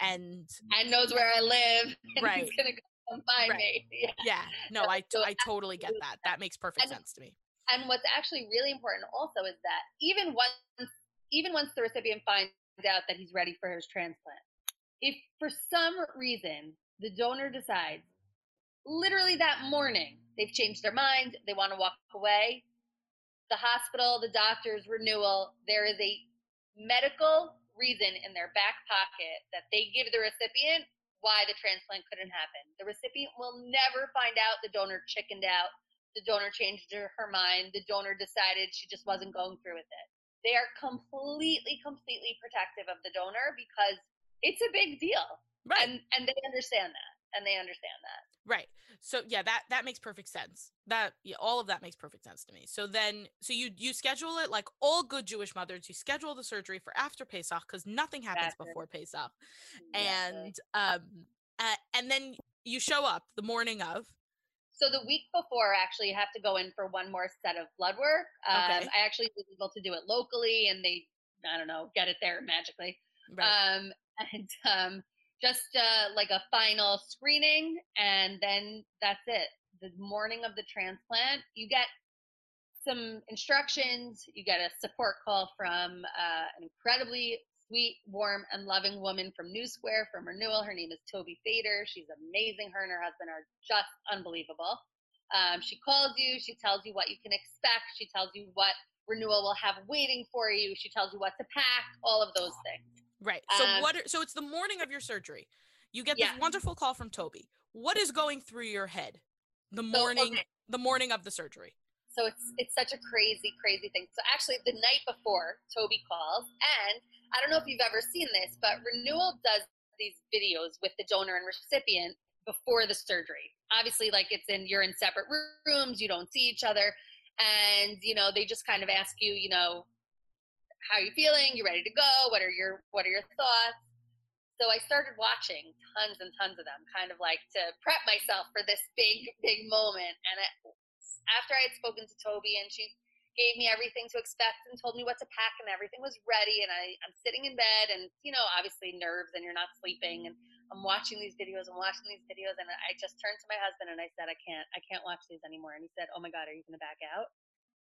and and knows where I live. *laughs* right. He's gonna come find right. me. *laughs* Yeah. yeah. No, I so I totally get that. That makes perfect sense to me. And what's actually really important also is that even once even once the recipient finds out that he's ready for his transplant, if for some reason the donor decides literally that morning they've changed their mind, they want to walk away, the hospital, the doctor's renewal, there is a medical reason in their back pocket that they give the recipient why the transplant couldn't happen. The recipient will never find out the donor chickened out, the donor changed her mind, the donor decided she just wasn't going through with it. They are completely, completely protective of the donor because it's a big deal. Right. And and they understand that. And they understand that. Right. So yeah, that that makes perfect sense. That yeah, all of that makes perfect sense to me. So then, so you you schedule it like all good Jewish mothers. You schedule the surgery for after Pesach because nothing happens exactly. before Pesach, and um, uh, and then you show up the morning of. So the week before, actually, you have to go in for one more set of blood work. Um, okay. I actually was able to do it locally, and they, I don't know, get it there magically. Right. Um, *laughs* and um, just uh, like a final screening, and then that's it. The morning of the transplant, you get some instructions. You get a support call from uh, an incredibly sweet, warm, and loving woman from New Square from Renewal. Her name is Toby Fader. She's amazing. Her and her husband are just unbelievable. Um, she calls you. She tells you what you can expect. She tells you what Renewal will have waiting for you. She tells you what to pack. All of those things. Right. So um, what? Are, so it's the morning of your surgery. You get this yeah. wonderful call from Toby. What is going through your head the morning so, okay. the morning of the surgery? So it's it's such a crazy crazy thing. So actually the night before Toby calls and I don't know if you've ever seen this, but Renewal does these videos with the donor and recipient before the surgery. Obviously like it's in you're in separate rooms, you don't see each other and you know they just kind of ask you, you know, how are you feeling? You ready to go? What are your what are your thoughts? So I started watching tons and tons of them, kind of like to prep myself for this big, big moment. And it, after I had spoken to Toby and she gave me everything to expect and told me what to pack and everything was ready and I, I'm sitting in bed and you know obviously nerves and you're not sleeping and I'm watching these videos and watching these videos and I just turned to my husband and I said I can't I can't watch these anymore. And he said oh my god are you going to back out?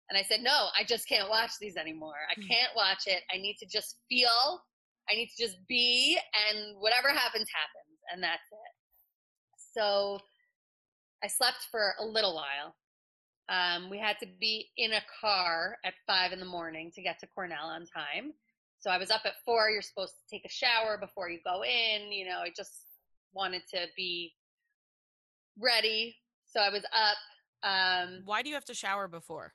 And I said no I just can't watch these anymore. I hmm. can't watch it. I need to just feel I need to just be and whatever happens happens. And that's it. So I slept for a little while um, we had to be in a car at five in the morning to get to Cornell on time. So I was up at four. You're supposed to take a shower before you go in. You know, I just wanted to be ready. So I was up. Um, Why do you have to shower before?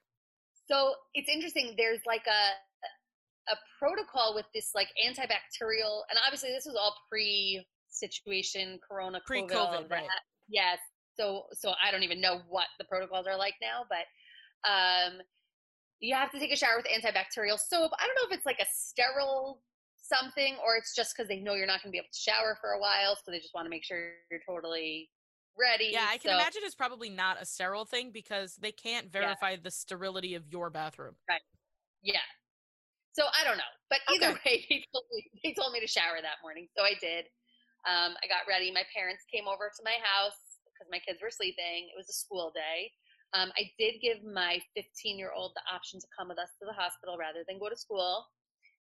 So it's interesting. There's like a a protocol with this like antibacterial, and obviously this was all pre situation, Corona, pre COVID, right? Yes, so so I don't even know what the protocols are like now, but um, you have to take a shower with antibacterial soap. I don't know if it's like a sterile something or it's just because they know you're not going to be able to shower for a while, so they just want to make sure you're totally ready. Yeah, I can so, imagine it's probably not a sterile thing because they can't verify yeah. the sterility of your bathroom. Right. Yeah. So I don't know, but either okay. way, *laughs* they told, me, they told me to shower that morning, so I did. Um, I got ready. My parents came over to my house because my kids were sleeping. It was a school day. Um, I did give my 15 year old the option to come with us to the hospital rather than go to school.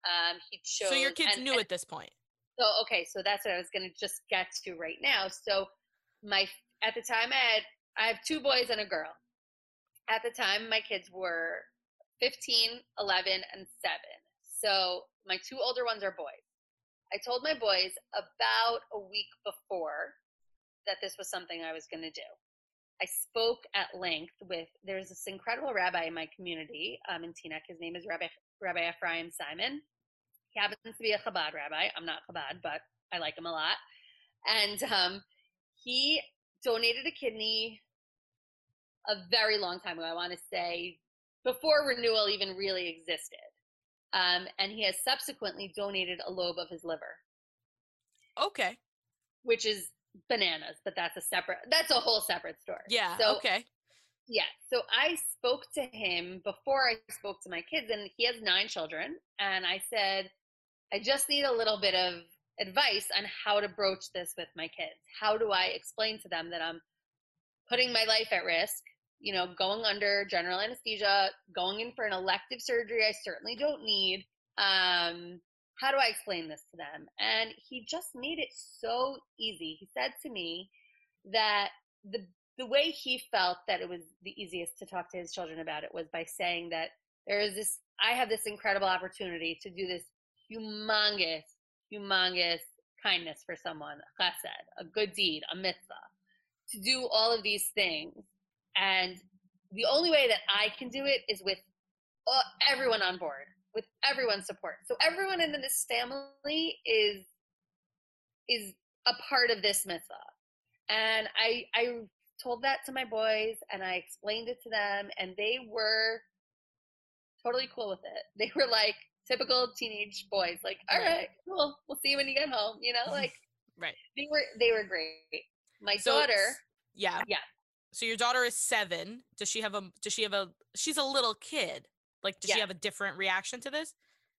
Um, he chose. So your kids and, knew and, at this point. So okay, so that's what I was going to just get to right now. So my at the time I had I have two boys and a girl. At the time, my kids were 15, 11, and 7. So my two older ones are boys. I told my boys about a week before that this was something I was going to do. I spoke at length with there's this incredible rabbi in my community um, in Teaneck. His name is Rabbi Rabbi Ephraim Simon. He happens to be a Chabad rabbi. I'm not Chabad, but I like him a lot. And um, he donated a kidney a very long time ago. I want to say before renewal even really existed. Um, and he has subsequently donated a lobe of his liver. Okay. Which is bananas, but that's a separate that's a whole separate story. Yeah. So, okay. Yeah. So I spoke to him before I spoke to my kids and he has nine children and I said I just need a little bit of advice on how to broach this with my kids. How do I explain to them that I'm putting my life at risk, you know, going under general anesthesia, going in for an elective surgery I certainly don't need, um, how do I explain this to them? And he just made it so easy. He said to me that the the way he felt that it was the easiest to talk to his children about it was by saying that there is this I have this incredible opportunity to do this humongous, humongous kindness for someone, chesed, a good deed, a mitzvah, to do all of these things. And the only way that I can do it is with uh, everyone on board with everyone's support. So everyone in this family is is a part of this mitzvah. And I I told that to my boys and I explained it to them and they were totally cool with it. They were like typical teenage boys, like, all right, right cool, we'll see you when you get home. You know, like *laughs* right. They were they were great. My so, daughter Yeah. Yeah. So your daughter is seven. Does she have a does she have a she's a little kid. Like, does yeah. she have a different reaction to this?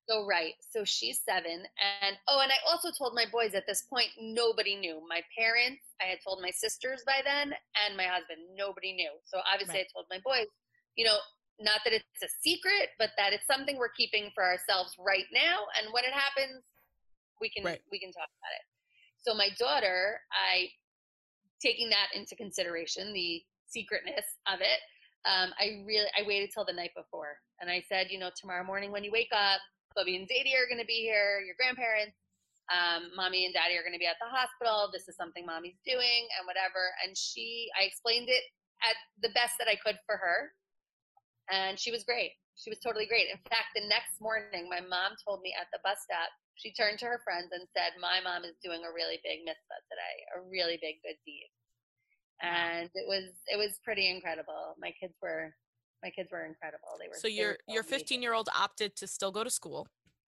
So right. So she's seven. And oh, and I also told my boys at this point, nobody knew. My parents, I had told my sisters by then, and my husband, nobody knew. So obviously right. I told my boys, you know, not that it's a secret, but that it's something we're keeping for ourselves right now. And when it happens, we can right. we can talk about it. So my daughter, I taking that into consideration, the secretness of it, um, I really I waited till the night before, and I said, you know, tomorrow morning when you wake up, Bubby and Zadie are going to be here, your grandparents, um, mommy and daddy are going to be at the hospital. This is something mommy's doing, and whatever. And she, I explained it at the best that I could for her, and she was great. She was totally great. In fact, the next morning, my mom told me at the bus stop, she turned to her friends and said, "My mom is doing a really big mitzvah today, a really big good deed." And it was it was pretty incredible. My kids were my kids were incredible. They were so your your 15 year old opted to still go to school.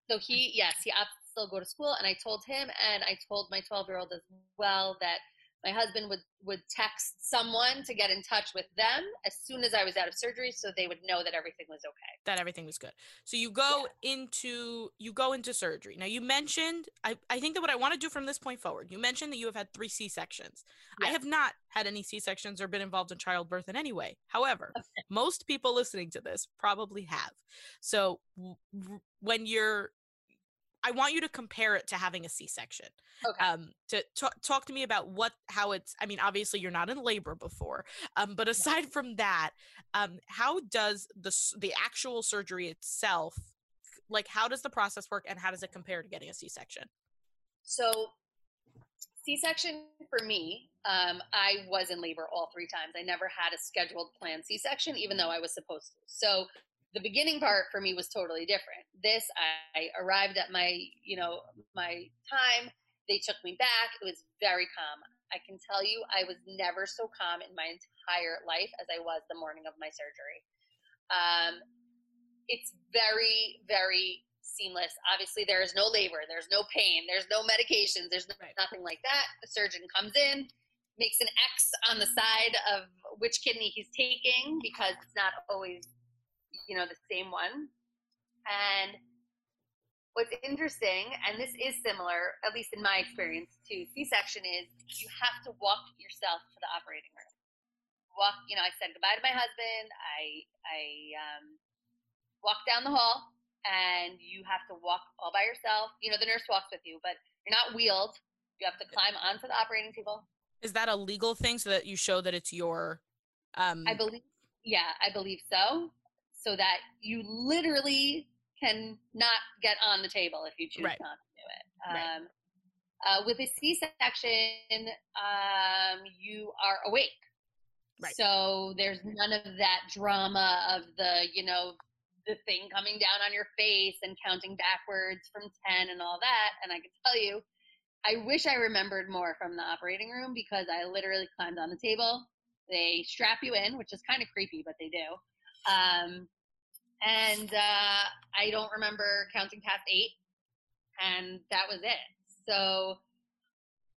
So he, yes, he opted to still go to school, and I told him, and I told my 12 year old as well that my husband would would text someone to get in touch with them as soon as I was out of surgery so they would know that everything was okay. That everything was good. So you go yeah. into you go into surgery. Now you mentioned I, I think that what I want to do from this point forward, you mentioned that you have had three C sections. I have not had any C sections or been involved in childbirth in any way. However, *laughs* okay. most people listening to this probably have. So w- when you're I want you to compare it to having a C-section. Okay. Um, to t- talk to me about what, how it's. I mean, obviously you're not in labor before, um, but aside from that, um, how does the the actual surgery itself, like, how does the process work, and how does it compare to getting a C-section? So, C-section for me, um, I was in labor all three times. I never had a scheduled planned C-section, even though I was supposed to. So the beginning part for me was totally different. This, I arrived at my, you know, my time. They took me back. It was very calm. I can tell you, I was never so calm in my entire life as I was the morning of my surgery. Um, it's very, very seamless. Obviously, there is no labor, there's no pain, there's no medications, there's right. nothing like that. The surgeon comes in, makes an X on the side of which kidney he's taking because it's not always you know, the same one. And what's interesting, and this is similar, at least in my experience, to C-section, is you have to walk yourself to the operating room. Walk, you know, I said goodbye to my husband. I I um, walked down the hall, and you have to walk all by yourself. You know, the nurse walks with you, but you're not wheeled. You have to climb onto the operating table. Is that a legal thing so that you show that it's your? Um... I believe, yeah, I believe so so that you literally can not get on the table if you choose right. not to do it. Right. Um, uh, with a C-section, um, you are awake. Right. So there's none of that drama of the, you know, the thing coming down on your face and counting backwards from 10 and all that. And I can tell you, I wish I remembered more from the operating room because I literally climbed on the table. They strap you in, which is kind of creepy, but they do. Um, and uh, I don't remember counting past eight, and that was it. So,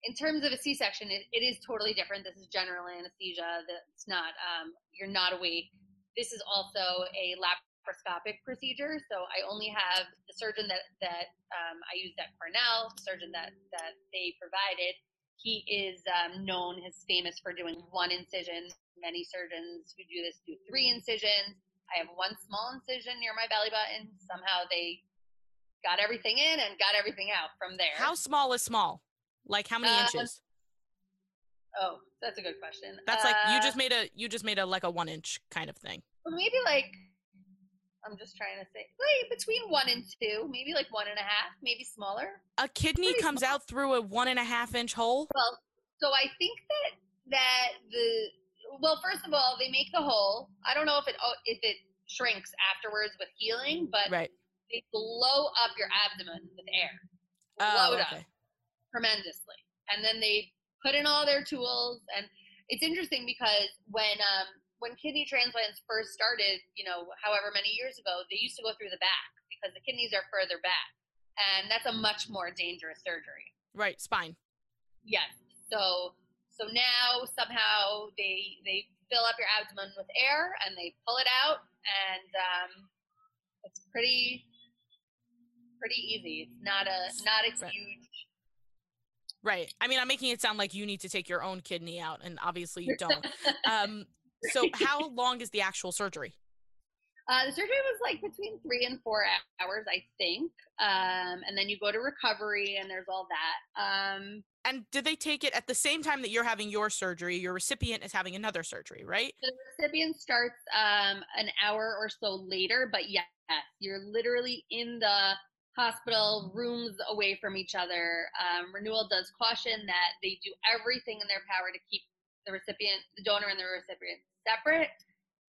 in terms of a C-section, it, it is totally different. This is general anesthesia. That's not um, you're not awake. This is also a laparoscopic procedure. So I only have the surgeon that that um, I used at Cornell, the surgeon that that they provided. He is um, known, he's famous for doing one incision. Many surgeons who do this do three incisions I have one small incision near my belly button. Somehow they got everything in and got everything out from there. How small is small? Like how many uh, inches? Oh, that's a good question. That's uh, like you just uh, made a you just made a like a one inch kind of thing. Maybe like I'm just trying to say like between one and two, maybe like one and a half, maybe smaller. A kidney Pretty comes small. out through a one and a half inch hole. Well, so I think that that the well, first of all, they make the hole. I don't know if it oh, if it shrinks afterwards with healing, but right. they blow up your abdomen with air. Blow oh, it okay. up tremendously. And then they put in all their tools and it's interesting because when um, when kidney transplants first started, you know, however many years ago, they used to go through the back because the kidneys are further back. And that's a much more dangerous surgery. Right, spine. Yes. So so now somehow they they fill up your abdomen with air and they pull it out, and um, it's pretty pretty easy. It's not a not a right. huge. Right. I mean, I'm making it sound like you need to take your own kidney out, and obviously you don't. *laughs* um, so, how long is the actual surgery? Uh, the surgery was like between three and four hours, I think. Um, and then you go to recovery, and there's all that. Um, and did they take it at the same time that you're having your surgery? Your recipient is having another surgery, right? The recipient starts um, an hour or so later, but yes, you're literally in the hospital, rooms away from each other. Um, Renewal does caution that they do everything in their power to keep the recipient, the donor, and the recipient separate.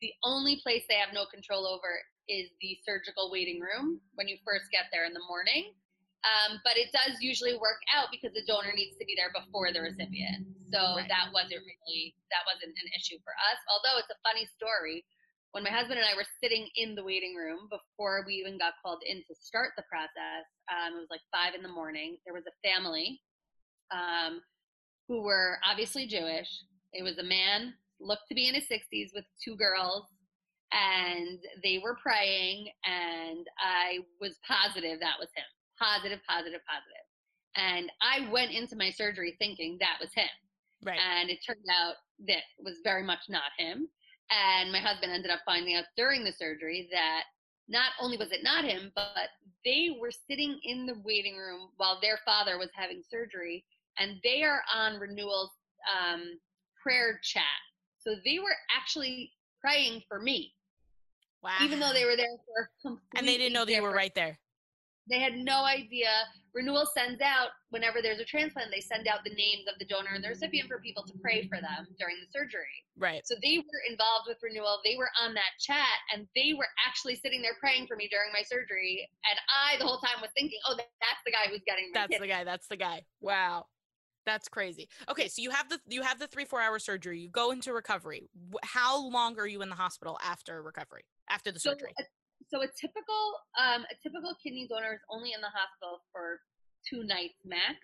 The only place they have no control over is the surgical waiting room when you first get there in the morning. Um, but it does usually work out because the donor needs to be there before the recipient. So right. that wasn't really that wasn't an issue for us. Although it's a funny story. when my husband and I were sitting in the waiting room before we even got called in to start the process, um, it was like five in the morning. There was a family um, who were obviously Jewish. It was a man, looked to be in his 60s, with two girls, and they were praying. And I was positive that was him. Positive, positive, positive. And I went into my surgery thinking that was him. Right. And it turned out that was very much not him. And my husband ended up finding out during the surgery that not only was it not him, but they were sitting in the waiting room while their father was having surgery, and they are on renewal's um, prayer chat. So they were actually praying for me. Wow. Even though they were there for And they didn't know they you were right there. They had no idea. Renewal sends out, whenever there's a transplant, they send out the names of the donor and the recipient for people to pray for them during the surgery. Right. So they were involved with Renewal. They were on that chat and they were actually sitting there praying for me during my surgery. And I, the whole time, was thinking, oh, that's the guy who's getting That's the guy. That's the guy. Wow. That's crazy. Okay, so you have the you have the three four hour surgery. You go into recovery. How long are you in the hospital after recovery? After the surgery? So, so a typical um, a typical kidney donor is only in the hospital for two nights max.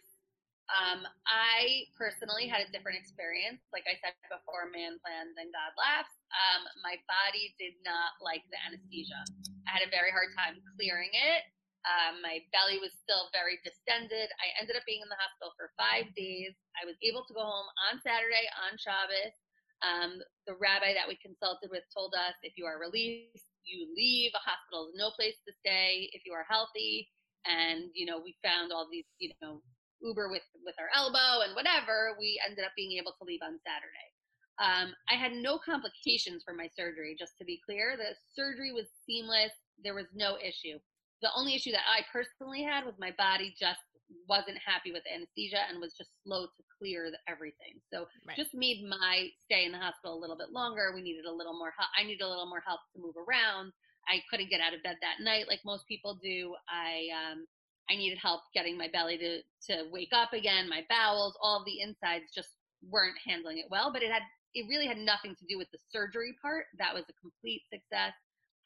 Um, I personally had a different experience. Like I said before, man plans and God laughs. Um, my body did not like the anesthesia. I had a very hard time clearing it. Um, my belly was still very distended. I ended up being in the hospital for five days. I was able to go home on Saturday on Shabbos. Um, the rabbi that we consulted with told us if you are released, you leave. A hospital is no place to stay if you are healthy. And you know we found all these you know uber with with our elbow and whatever. We ended up being able to leave on saturday. Um, i had no complications from my surgery just to be clear. The surgery was seamless. There was no issue the only issue that i personally had was my body just wasn't happy with anesthesia and was just slow to clear the, everything. So right. just made my stay in the hospital a little bit longer. We needed a little more help. I needed a little more help to move around. I couldn't get out of bed that night like most people do. I um, I needed help getting my belly to to wake up again. My bowels, all the insides just weren't handling it well. But it had it really had nothing to do with the surgery part. That was a complete success.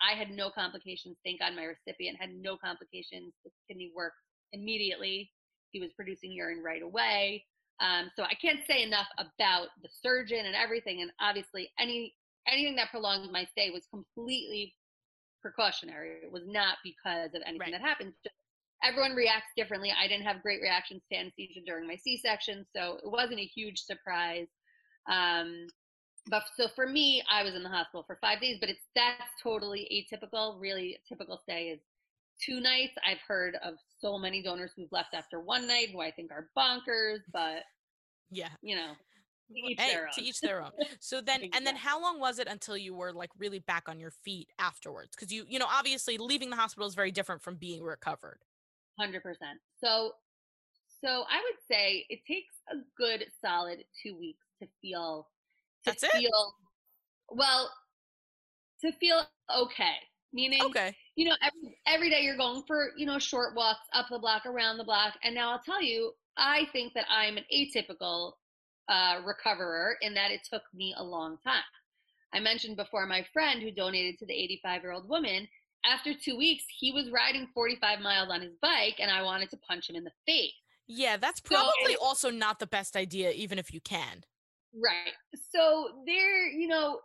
I had no complications. Thank God my recipient had no complications. The kidney worked immediately. He was producing urine right away. Um, so I can't say enough about the surgeon and everything. And obviously, any anything that prolonged my stay was completely precautionary. It was not because of anything right. that happened. Just everyone reacts differently. I didn't have great reactions to anesthesia during my C-section, so it wasn't a huge surprise. Um, but so for me, I was in the hospital for five days, but it's that's totally atypical. Really, typical stay is two nights. I've heard of so many donors who've left after one night who I think are bonkers, but yeah, you know, to each, hey, to each their own. *laughs* So then, exactly. and then how long was it until you were like really back on your feet afterwards? Because you, you know, obviously leaving the hospital is very different from being recovered. Hundred percent. So, so I would say it takes a good solid two weeks to feel. To That's feel, it. Well, to feel okay. Meaning, okay. you know, every, every day you're going for, you know, short walks up the block, around the block. And now I'll tell you, I think that I'm an atypical uh, recoverer in that it took me a long time. I mentioned before my friend who donated to the 85 year old woman. After two weeks, he was riding 45 miles on his bike, and I wanted to punch him in the face. Yeah, that's probably so, also not the best idea, even if you can. Right. So there, you know,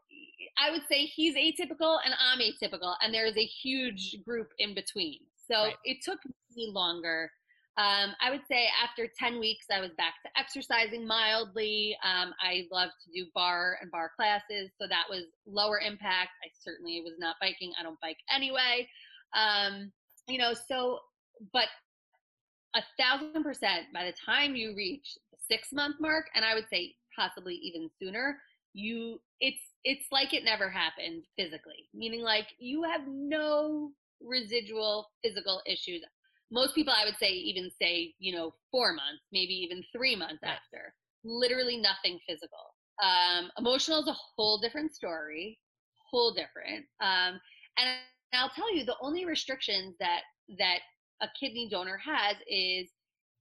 I would say he's atypical and I'm atypical, and there is a huge group in between. So right. it took me longer. Um, I would say after 10 weeks, I was back to exercising mildly. Um, I love to do bar and bar classes, so that was lower impact. I certainly was not biking. I don't bike anyway. Um, you know, so, but a thousand percent by the time you reach the six month mark, and I would say possibly even sooner, you it's it's like it never happened physically meaning like you have no residual physical issues. Most people i would say even say you know four months maybe even three months yeah. after literally nothing physical. Um, emotional is a whole different story whole different. Um, and i'll tell you the only restrictions that that a kidney donor has is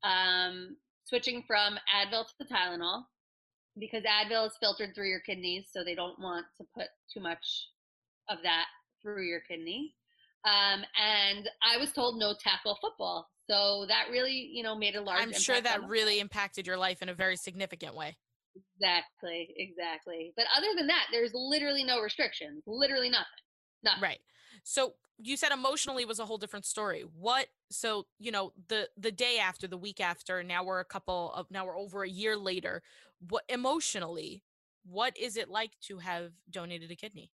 um, switching from advil to tylenol because Advil is filtered through your kidneys, so they don't want to put too much of that through your kidney. Um, and I was told no tackle football. So that really, you know, made a large I'm sure that really impacted your life in a very significant way. Exactly, exactly. But other than that, there's literally no restrictions, literally nothing. Nothing. Right. So you said emotionally was a whole different story. What so, you know, the the day after, the week after, now we're a couple of now we're over a year later. What emotionally, what is it like to have donated a kidney?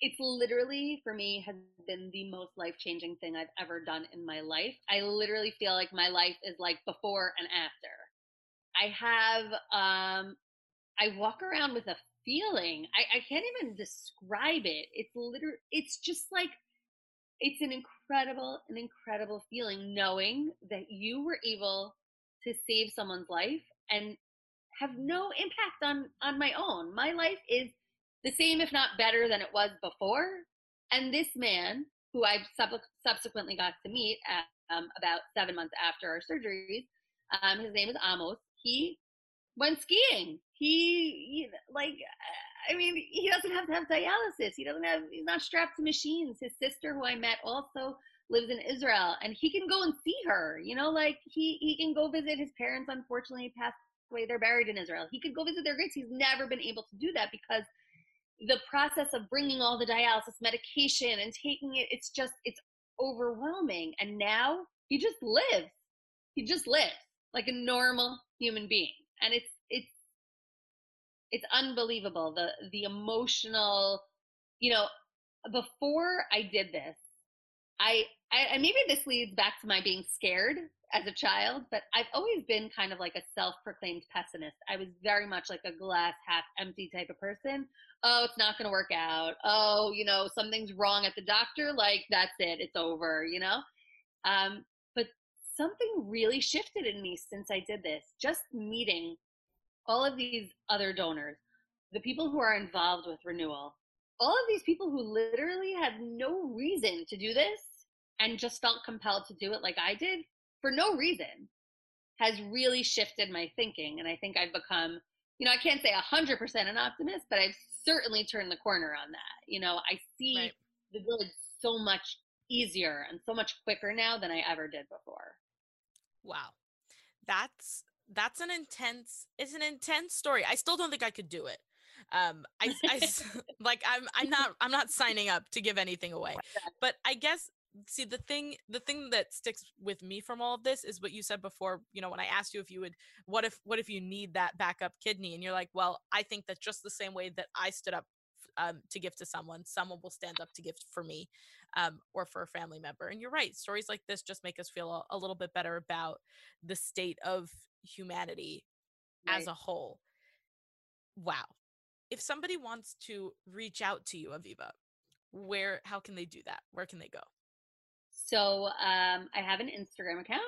it's literally for me has been the most life changing thing I've ever done in my life. I literally feel like my life is like before and after. I have um I walk around with a feeling. I, I can't even describe it. It's literally it's just like it's an incredible, an incredible feeling knowing that you were able to save someone's life and have no impact on on my own. My life is the same, if not better, than it was before. And this man, who I sub- subsequently got to meet at, um, about seven months after our surgeries, um, his name is Amos. He went skiing. He, like, I mean, he doesn't have to have dialysis. He doesn't have. He's not strapped to machines. His sister, who I met, also lives in Israel, and he can go and see her. You know, like he he can go visit his parents. Unfortunately, passed away. They're buried in Israel. He could go visit their graves. He's never been able to do that because the process of bringing all the dialysis medication and taking it it's just it's overwhelming and now he just lives he just lives like a normal human being and it's it's unbelievable the the emotional you know before i did this i i maybe this leads back to my being scared as a child, but I've always been kind of like a self proclaimed pessimist. I was very much like a glass half empty type of person. Oh, it's not going to work out. Oh, you know, something's wrong at the doctor. Like, that's it. It's over, you know? Um, but something really shifted in me since I did this. Just meeting all of these other donors, the people who are involved with renewal, all of these people who literally had no reason to do this and just felt compelled to do it like I did for no reason has really shifted my thinking. And I think I've become, you know, I can't say 100% an optimist, but I've certainly turned the corner on that. You know, I see right. the village so much easier and so much quicker now than I ever did before. Wow. That's that's an intense it's an intense story. I still don't think I could do it. Um I I *laughs* *laughs* like I'm I'm not I'm not signing up to give anything *laughs* away. But I guess see the thing the thing that sticks with me from all of this is what you said before you know when i asked you if you would what if what if you need that backup kidney and you're like well i think that just the same way that i stood up um, to give to someone someone will stand up to give for me um, or for a family member and you're right stories like this just make us feel a, a little bit better about the state of humanity right. as a whole wow if somebody wants to reach out to you aviva where how can they do that where can they go so um, I have an Instagram account.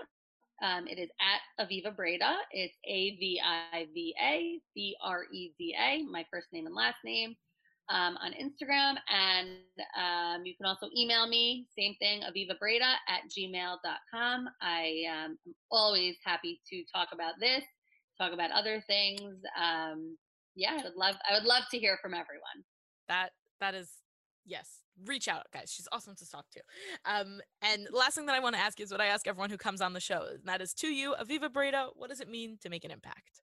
Um, it is at Aviva Breda. It's A V I V A B R E D A, my first name and last name, um, on Instagram. And um, you can also email me, same thing, Aviva Breda at gmail.com. I um, am always happy to talk about this, talk about other things. Um, yeah, I would love I would love to hear from everyone. That that is yes, reach out, guys. She's awesome to talk to. Um, and last thing that I want to ask is what I ask everyone who comes on the show, and that is to you, Aviva Breda, what does it mean to make an impact?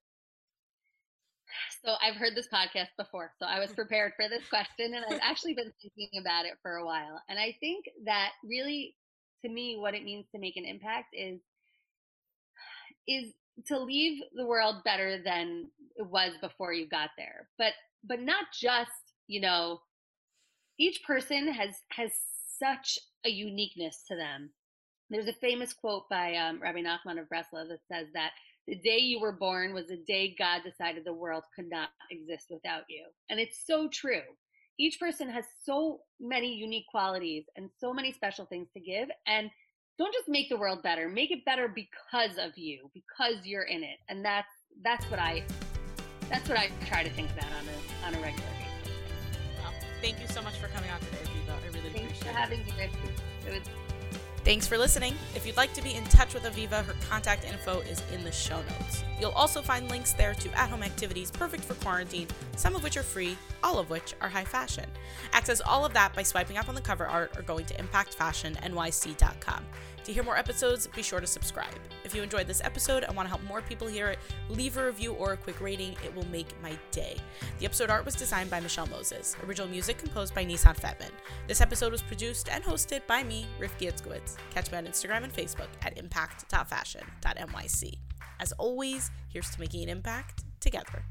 So I've heard this podcast before, so I was *laughs* prepared for this question, and I've actually been thinking about it for a while. And I think that really, to me, what it means to make an impact is is to leave the world better than it was before you got there. But but not just you know each person has has such a uniqueness to them. There's a famous quote by um, Rabbi Nachman of Breslov that says that the day you were born was the day God decided the world could not exist without you. And it's so true. Each person has so many unique qualities and so many special things to give. And don't just make the world better, make it better because of you, because you're in it. And that's that's what I that's what I try to think about on a on a regular basis. Well, Thank you so much for coming out today, Aviva. I really Thanks appreciate for having me. It was Thanks for listening. If you'd like to be in touch with Aviva, her contact info is in the show notes. You'll also find links there to at home activities perfect for quarantine, some of which are free, all of which are high fashion. Access all of that by swiping up on the cover art or going to impactfashionnyc.com. To hear more episodes, be sure to subscribe. If you enjoyed this episode and want to help more people hear it, leave a review or a quick rating. It will make my day. The episode art was designed by Michelle Moses. Original music composed by Nissan Fetman. This episode was produced and hosted by me, Riff Itzkowitz. Catch me on Instagram and Facebook at impact.fashion.nyc. As always, here's to making an impact together.